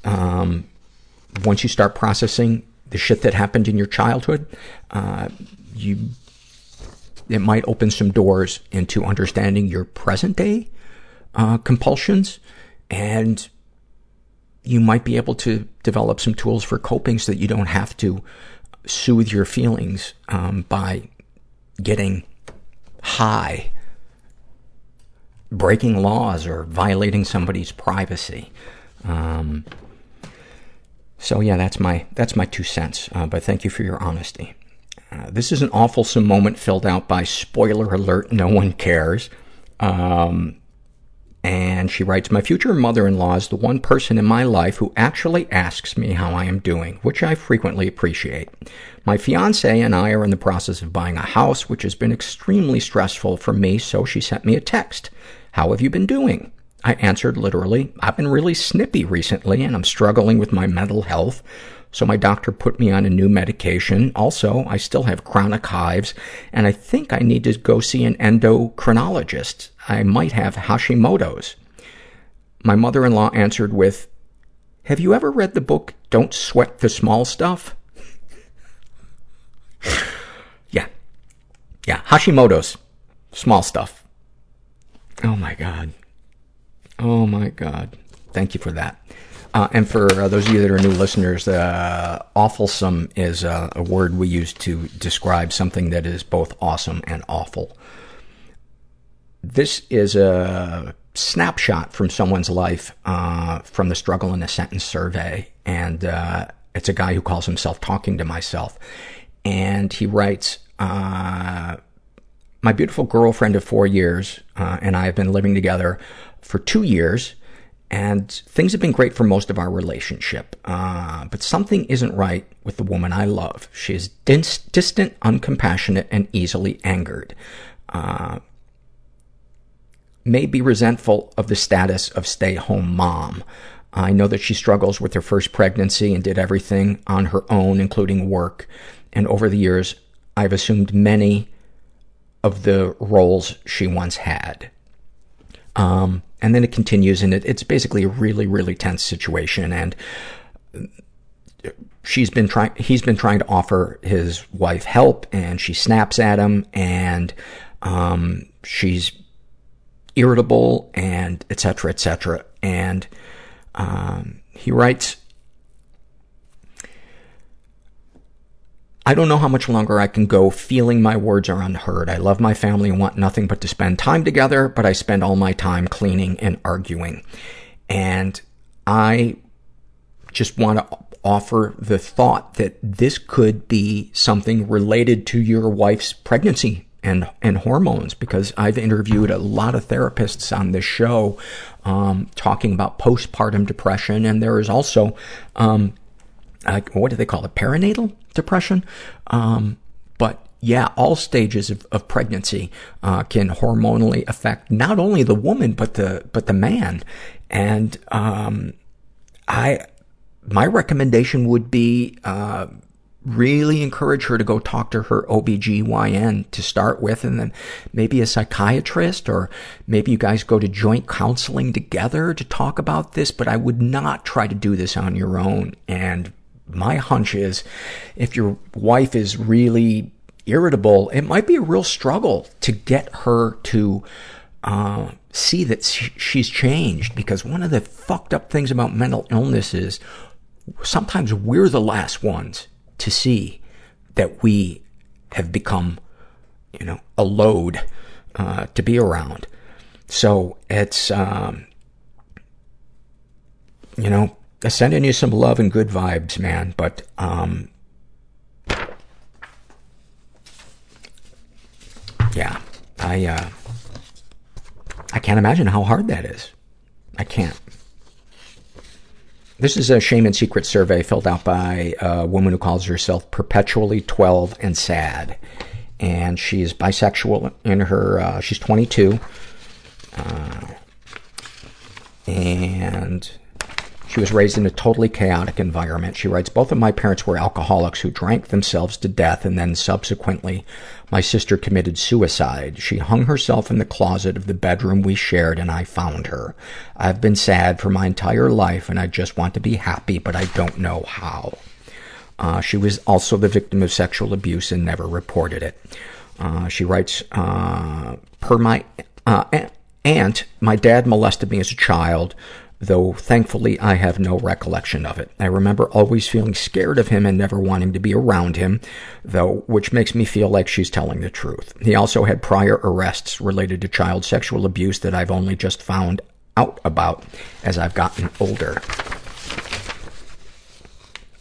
um, once you start processing the shit that happened in your childhood, uh, you, it might open some doors into understanding your present day, uh, compulsions and you might be able to develop some tools for coping so that you don't have to soothe your feelings, um, by getting high, breaking laws or violating somebody's privacy. Um, so yeah, that's my, that's my two cents. Uh, but thank you for your honesty. Uh, this is an awful moment filled out by spoiler alert, no one cares. Um, and she writes, my future mother-in-law is the one person in my life who actually asks me how I am doing, which I frequently appreciate. My fiance and I are in the process of buying a house, which has been extremely stressful for me, so she sent me a text. How have you been doing? I answered literally, I've been really snippy recently and I'm struggling with my mental health. So my doctor put me on a new medication. Also, I still have chronic hives and I think I need to go see an endocrinologist. I might have Hashimoto's. My mother-in-law answered with, have you ever read the book Don't Sweat the Small Stuff? yeah. Yeah. Hashimoto's. Small stuff. Oh my God. Oh my God. Thank you for that. Uh, and for uh, those of you that are new listeners, uh, awfulsome is uh, a word we use to describe something that is both awesome and awful. This is a snapshot from someone's life uh, from the Struggle in a Sentence survey, and uh, it's a guy who calls himself Talking to Myself. And he writes, uh, my beautiful girlfriend of four years, and I have been living together for two years, and things have been great for most of our relationship. Uh, but something isn't right with the woman I love. She is dis- distant, uncompassionate, and easily angered. Uh, may be resentful of the status of stay-home mom. I know that she struggles with her first pregnancy and did everything on her own, including work. And over the years, I've assumed many of the roles she once had. Um, and then it continues, and it, it's basically a really, really tense situation. And she's been trying, he's been trying to offer his wife help, and she snaps at him, and um, she's irritable, and etc., cetera, et cetera. And um, he writes, I don't know how much longer I can go feeling my words are unheard. I love my family and want nothing but to spend time together, but I spend all my time cleaning and arguing. And I just want to offer the thought that this could be something related to your wife's pregnancy and and hormones because I've interviewed a lot of therapists on this show um, talking about postpartum depression, and there is also um, what do they call it? Perinatal depression. Um, but yeah, all stages of, of pregnancy uh, can hormonally affect not only the woman but the but the man. And um, I, my recommendation would be uh, really encourage her to go talk to her OBGYN to start with, and then maybe a psychiatrist, or maybe you guys go to joint counseling together to talk about this. But I would not try to do this on your own. And my hunch is if your wife is really irritable, it might be a real struggle to get her to uh, see that she's changed. Because one of the fucked up things about mental illness is sometimes we're the last ones to see that we have become, you know, a load uh, to be around. So it's, um, you know, sending you some love and good vibes, man. But, um, yeah, I, uh, I can't imagine how hard that is. I can't. This is a shame and secret survey filled out by a woman who calls herself perpetually 12 and sad. And she's bisexual in her, uh, she's 22. Uh, and she was raised in a totally chaotic environment. She writes, both of my parents were alcoholics who drank themselves to death and then subsequently my sister committed suicide. She hung herself in the closet of the bedroom we shared and I found her. I've been sad for my entire life and I just want to be happy, but I don't know how. Uh, she was also the victim of sexual abuse and never reported it. Uh, she writes, uh, per my, uh, aunt, my dad molested me as a child though thankfully I have no recollection of it. I remember always feeling scared of him and never wanting to be around him, though, which makes me feel like she's telling the truth. He also had prior arrests related to child sexual abuse that I've only just found out about as I've gotten older.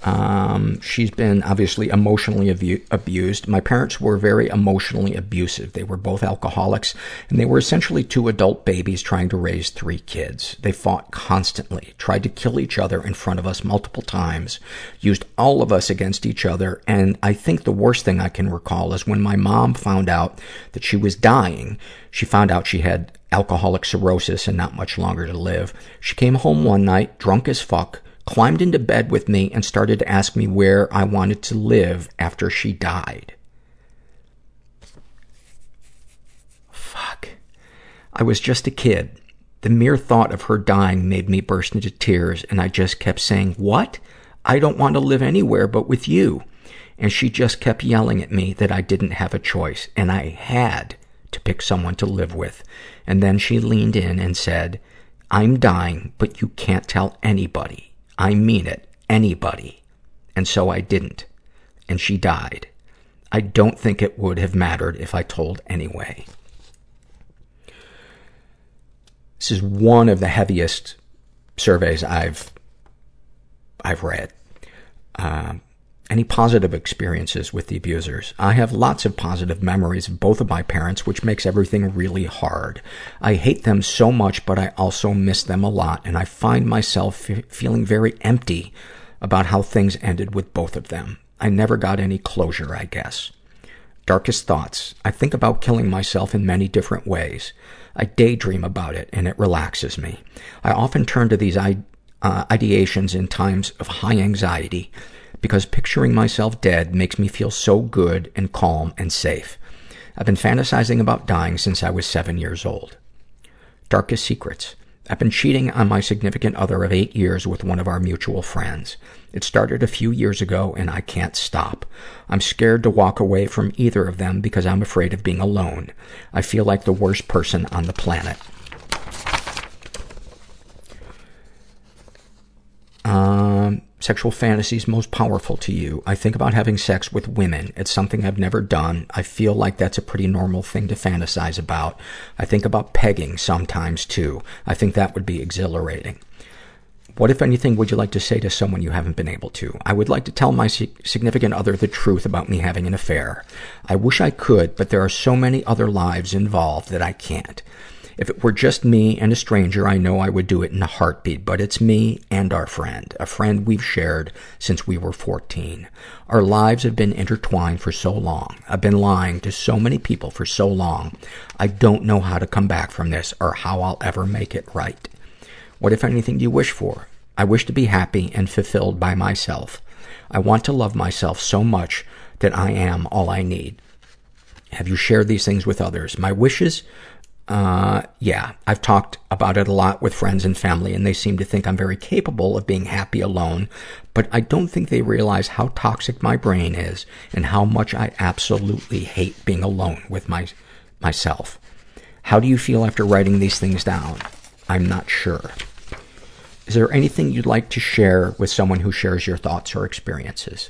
Um, she's been obviously emotionally abu- abused. My parents were very emotionally abusive. They were both alcoholics, and they were essentially two adult babies trying to raise three kids. They fought constantly, tried to kill each other in front of us multiple times, used all of us against each other, and I think the worst thing I can recall is when my mom found out that she was dying, she found out she had alcoholic cirrhosis and not much longer to live. She came home one night, drunk as fuck, climbed into bed with me and started to ask me where I wanted to live after she died. Fuck. I was just a kid. The mere thought of her dying made me burst into tears, and I just kept saying, What? I don't want to live anywhere but with you. And she just kept yelling at me that I didn't have a choice, and I had to pick someone to live with. And then she leaned in and said, I'm dying, but you can't tell anybody. I mean it. Anybody. And so I didn't. And she died. I don't think it would have mattered if I told anyway. This is one of the heaviest surveys I've, I've read. Um, Any positive experiences with the abusers? I have lots of positive memories of both of my parents, which makes everything really hard. I hate them so much, but I also miss them a lot, and I find myself f- feeling very empty about how things ended with both of them. I never got any closure, I guess. Darkest thoughts. I think about killing myself in many different ways. I daydream about it, and it relaxes me. I often turn to these I- uh, ideations in times of high anxiety because picturing myself dead makes me feel so good and calm and safe. I've been fantasizing about dying since I was seven years old. Darkest secrets. I've been cheating on my significant other of eight years with one of our mutual friends. It started a few years ago and I can't stop. I'm scared to walk away from either of them because I'm afraid of being alone. I feel like the worst person on the planet. Um, sexual fantasies most powerful to you. I think about having sex with women. It's something I've never done. I feel like that's a pretty normal thing to fantasize about. I think about pegging sometimes too. I think that would be exhilarating. What, if anything, would you like to say to someone you haven't been able to? I would like to tell my significant other the truth about me having an affair. I wish I could, but there are so many other lives involved that I can't. If it were just me and a stranger, I know I would do it in a heartbeat, but it's me and our friend, a friend we've shared since we were 14. Our lives have been intertwined for so long. I've been lying to so many people for so long. I don't know how to come back from this or how I'll ever make it right. What, if anything, do you wish for? I wish to be happy and fulfilled by myself. I want to love myself so much that I am all I need. Have you shared these things with others? My wishes? Uh, yeah. I've talked about it a lot with friends and family, and they seem to think I'm very capable of being happy alone, but I don't think they realize how toxic my brain is and how much I absolutely hate being alone with my, myself. How do you feel after writing these things down? I'm not sure. Is there anything you'd like to share with someone who shares your thoughts or experiences?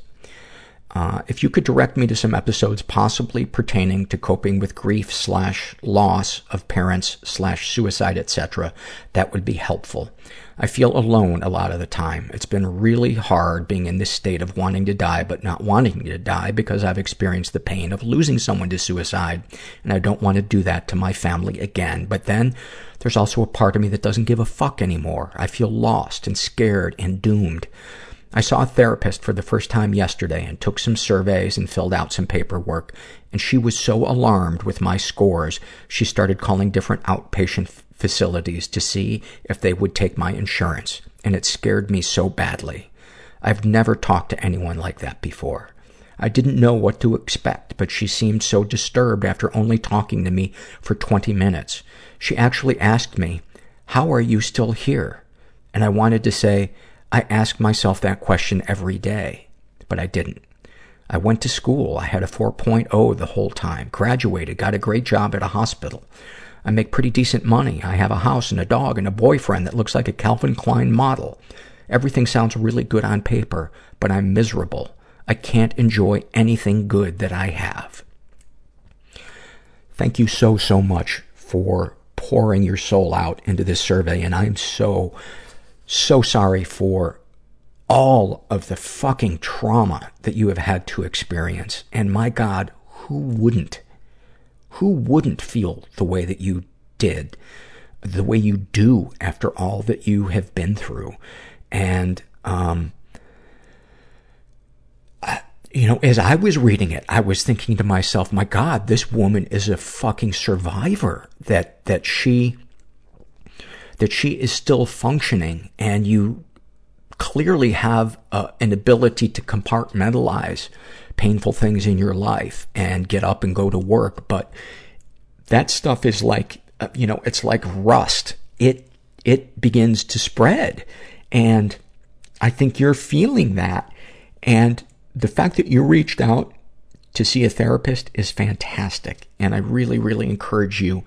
Uh, if you could direct me to some episodes possibly pertaining to coping with grief slash loss of parents slash suicide, etc., that would be helpful. I feel alone a lot of the time. It's been really hard being in this state of wanting to die but not wanting to die because I've experienced the pain of losing someone to suicide and I don't want to do that to my family again. But then there's also a part of me that doesn't give a fuck anymore. I feel lost and scared and doomed. I saw a therapist for the first time yesterday and took some surveys and filled out some paperwork. And she was so alarmed with my scores, she started calling different outpatient facilities to see if they would take my insurance. And it scared me so badly. I've never talked to anyone like that before. I didn't know what to expect, but she seemed so disturbed after only talking to me for 20 minutes. She actually asked me, how are you still here? And I wanted to say, I ask myself that question every day, but I didn't. I went to school. I had a 4.0 the whole time. Graduated. Got a great job at a hospital. I make pretty decent money. I have a house and a dog and a boyfriend that looks like a Calvin Klein model. Everything sounds really good on paper, but I'm miserable. I can't enjoy anything good that I have. Thank you so, so much for pouring your soul out into this survey, and I'm so, so sorry for all of the fucking trauma that you have had to experience. And my God, who wouldn't? Who wouldn't feel the way that you did, the way you do after all that you have been through? And, um, I, you know, as I was reading it, I was thinking to myself, my God, this woman is a fucking survivor that, that she, that she is still functioning and you clearly have uh, an ability to compartmentalize painful things in your life and get up and go to work. But that stuff is like, uh, you know, it's like rust. It, it begins to spread. And I think you're feeling that. And the fact that you reached out to see a therapist is fantastic. And I really, really encourage you,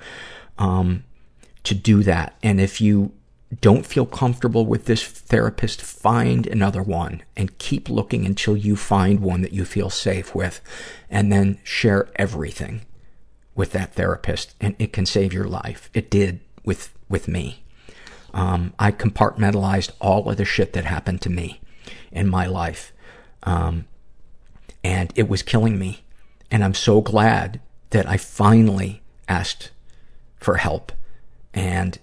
um, to do that. And if you don't feel comfortable with this therapist, find another one and keep looking until you find one that you feel safe with and then share everything with that therapist and it can save your life. It did with, with me. Um, I compartmentalized all of the shit that happened to me in my life. Um, And it was killing me. And I'm so glad that I finally asked for help. And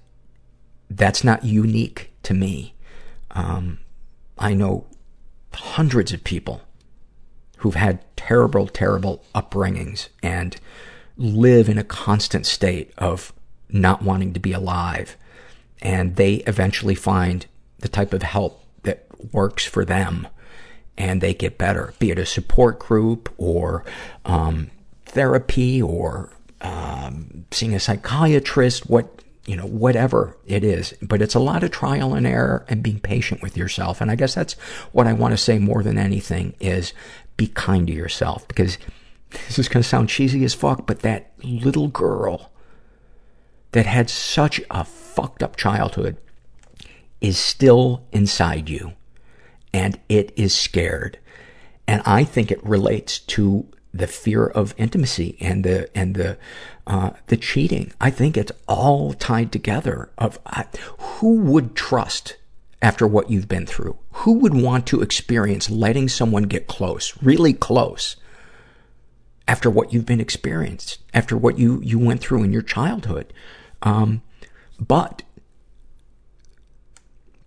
that's not unique to me. Um, I know hundreds of people who've had terrible, terrible upbringings and live in a constant state of not wanting to be alive. And they eventually find the type of help that works for them and they get better, be it a support group or um, therapy or um, seeing a psychiatrist, what you know, whatever it is. But it's a lot of trial and error and being patient with yourself. And I guess that's what I want to say more than anything is be kind to yourself because this is going to sound cheesy as fuck, but that little girl that had such a fucked up childhood is still inside you and it is scared. And I think it relates to the fear of intimacy and the, and the, uh, the cheating. I think it's all tied together of uh, who would trust after what you've been through? Who would want to experience letting someone get close, really close, after what you've been experienced, after what you, you went through in your childhood? Um, but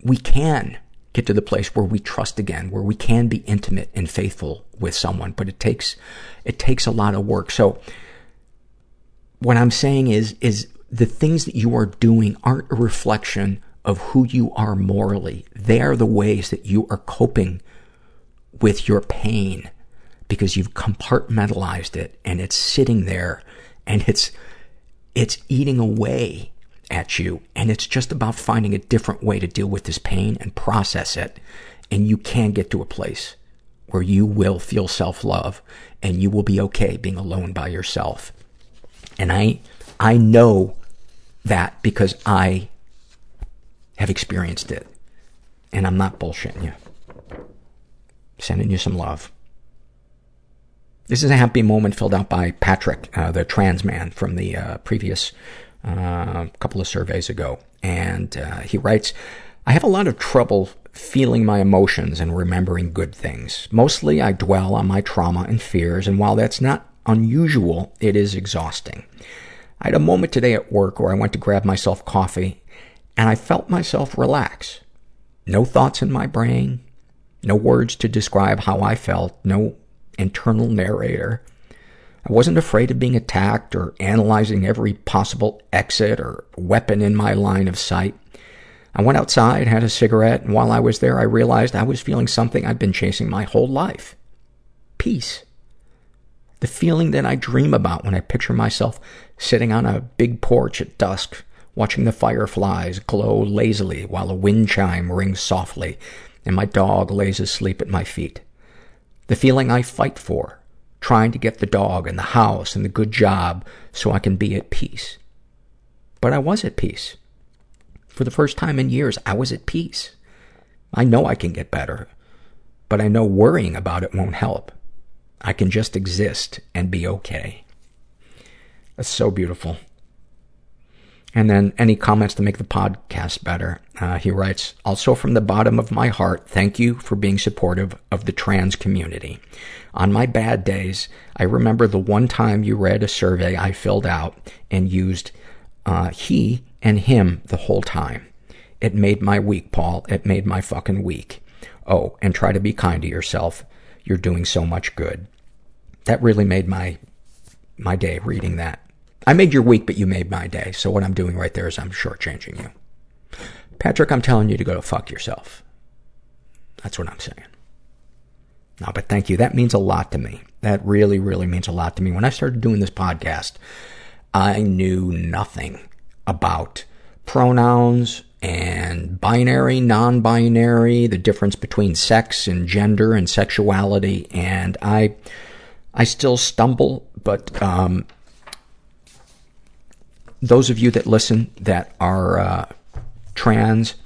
we can get to the place where we trust again, where we can be intimate and faithful with someone, but it takes, it takes a lot of work. So, what I'm saying is, is the things that you are doing aren't a reflection of who you are morally. They are the ways that you are coping with your pain because you've compartmentalized it and it's sitting there and it's, it's eating away at you. And it's just about finding a different way to deal with this pain and process it. And you can get to a place where you will feel self-love and you will be okay being alone by yourself. And I, I know that because I have experienced it. And I'm not bullshitting you. Sending you some love. This is a happy moment filled out by Patrick, uh, the trans man from the uh, previous uh, couple of surveys ago. And uh, he writes, I have a lot of trouble feeling my emotions and remembering good things. Mostly I dwell on my trauma and fears, and while that's not unusual, it is exhausting. I had a moment today at work where I went to grab myself coffee, and I felt myself relax. No thoughts in my brain, no words to describe how I felt, no internal narrator. I wasn't afraid of being attacked or analyzing every possible exit or weapon in my line of sight. I went outside, had a cigarette, and while I was there, I realized I was feeling something I'd been chasing my whole life. Peace. The feeling that I dream about when I picture myself sitting on a big porch at dusk, watching the fireflies glow lazily while a wind chime rings softly and my dog lays asleep at my feet. The feeling I fight for, trying to get the dog and the house and the good job so I can be at peace. But I was at peace. For the first time in years, I was at peace. I know I can get better, but I know worrying about it won't help. I can just exist and be okay. That's so beautiful. And then any comments to make the podcast better. Uh, he writes, also from the bottom of my heart, thank you for being supportive of the trans community. On my bad days, I remember the one time you read a survey I filled out and used uh, he and him the whole time. It made my week, Paul. It made my fucking week. Oh, and try to be kind to yourself. You're doing so much good. That really made my, my day reading that. I made your week, but you made my day. So what I'm doing right there is I'm shortchanging you. Patrick, I'm telling you to go to fuck yourself. That's what I'm saying. No, but thank you. That means a lot to me. That really, really means a lot to me. When I started doing this podcast, I knew nothing about pronouns and binary, non-binary, the difference between sex and gender and sexuality. And I, I still stumble, but, um, those of you that listen that are, uh, trans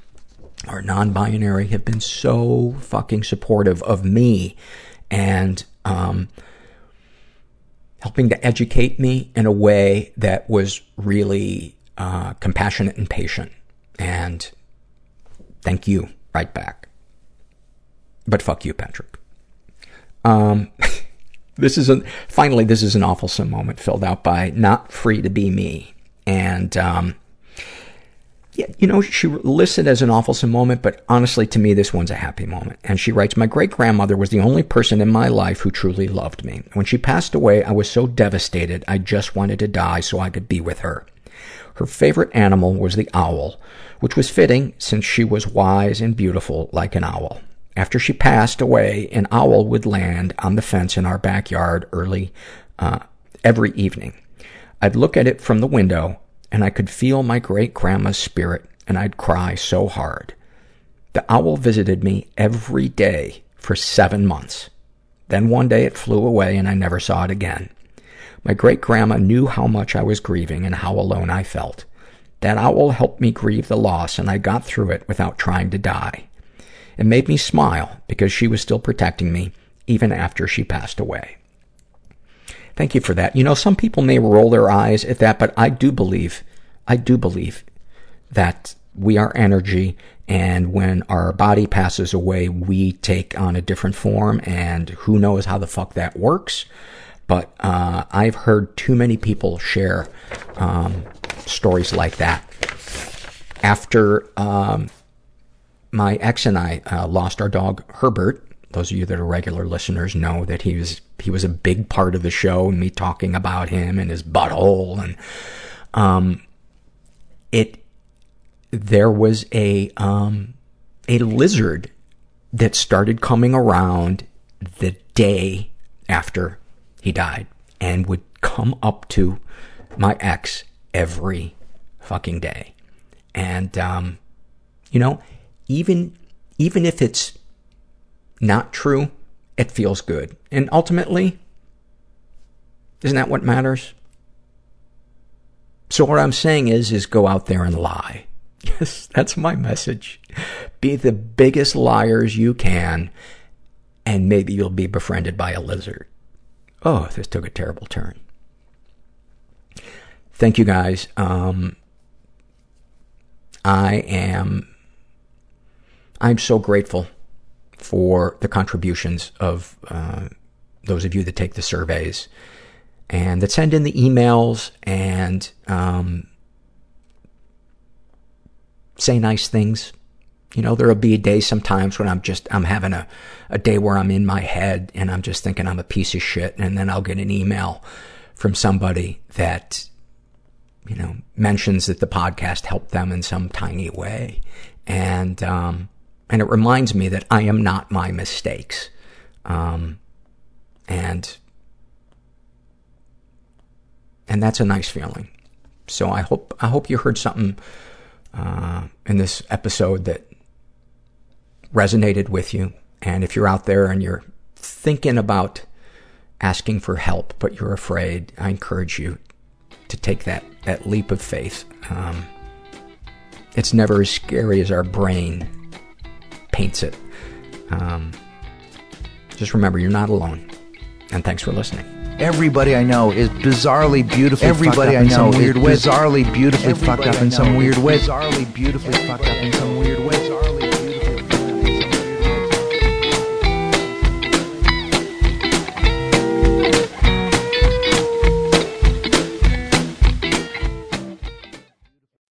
or non-binary have been so fucking supportive of me and, um, helping to educate me in a way that was really, uh, compassionate and patient. And thank you right back. But fuck you, Patrick. Um, This is a, finally, this is an awfulsome moment filled out by Not Free to Be Me. And, um, yeah, you know, she listed as an awfulsome moment, but honestly, to me, this one's a happy moment. And she writes, My great grandmother was the only person in my life who truly loved me. When she passed away, I was so devastated, I just wanted to die so I could be with her. Her favorite animal was the owl, which was fitting since she was wise and beautiful like an owl. After she passed away, an owl would land on the fence in our backyard early, uh, every evening. I'd look at it from the window and I could feel my great grandma's spirit and I'd cry so hard. The owl visited me every day for seven months. Then one day it flew away and I never saw it again. My great grandma knew how much I was grieving and how alone I felt. That owl helped me grieve the loss and I got through it without trying to die. It made me smile because she was still protecting me even after she passed away. Thank you for that. You know, some people may roll their eyes at that, but I do believe, I do believe that we are energy and when our body passes away, we take on a different form and who knows how the fuck that works. But, uh, I've heard too many people share, um, stories like that. After, um, my ex and I, uh, lost our dog, Herbert, those of you that are regular listeners know that he was he was a big part of the show and me talking about him and his butthole and um it there was a um a lizard that started coming around the day after he died and would come up to my ex every fucking day and um you know even even if it's not true, it feels good. And ultimately, isn't that what matters? So what I'm saying is, is go out there and lie. Yes, that's my message. Be the biggest liars you can, and maybe you'll be befriended by a lizard. Oh, this took a terrible turn. Thank you guys. Um, I am, I'm so grateful for the contributions of uh, those of you that take the surveys and that send in the emails and um, say nice things. You know, there'll be a day sometimes when I'm just, I'm having a, a day where I'm in my head and I'm just thinking I'm a piece of shit. And then I'll get an email from somebody that, you know, mentions that the podcast helped them in some tiny way. And, um, and it reminds me that I am not my mistakes. Um, and, and that's a nice feeling. So I hope, I hope you heard something, uh, in this episode that resonated with you. And if you're out there and you're thinking about asking for help, but you're afraid, I encourage you to take that, that leap of faith. Um, it's never as scary as our brain paints it. Um, just remember, you're not alone. And thanks for listening. Everybody I know is bizarrely beautifully Everybody I know is bizarrely beautifully fucked up in some weird way. Bizarrely beautifully fucked up in some weird way.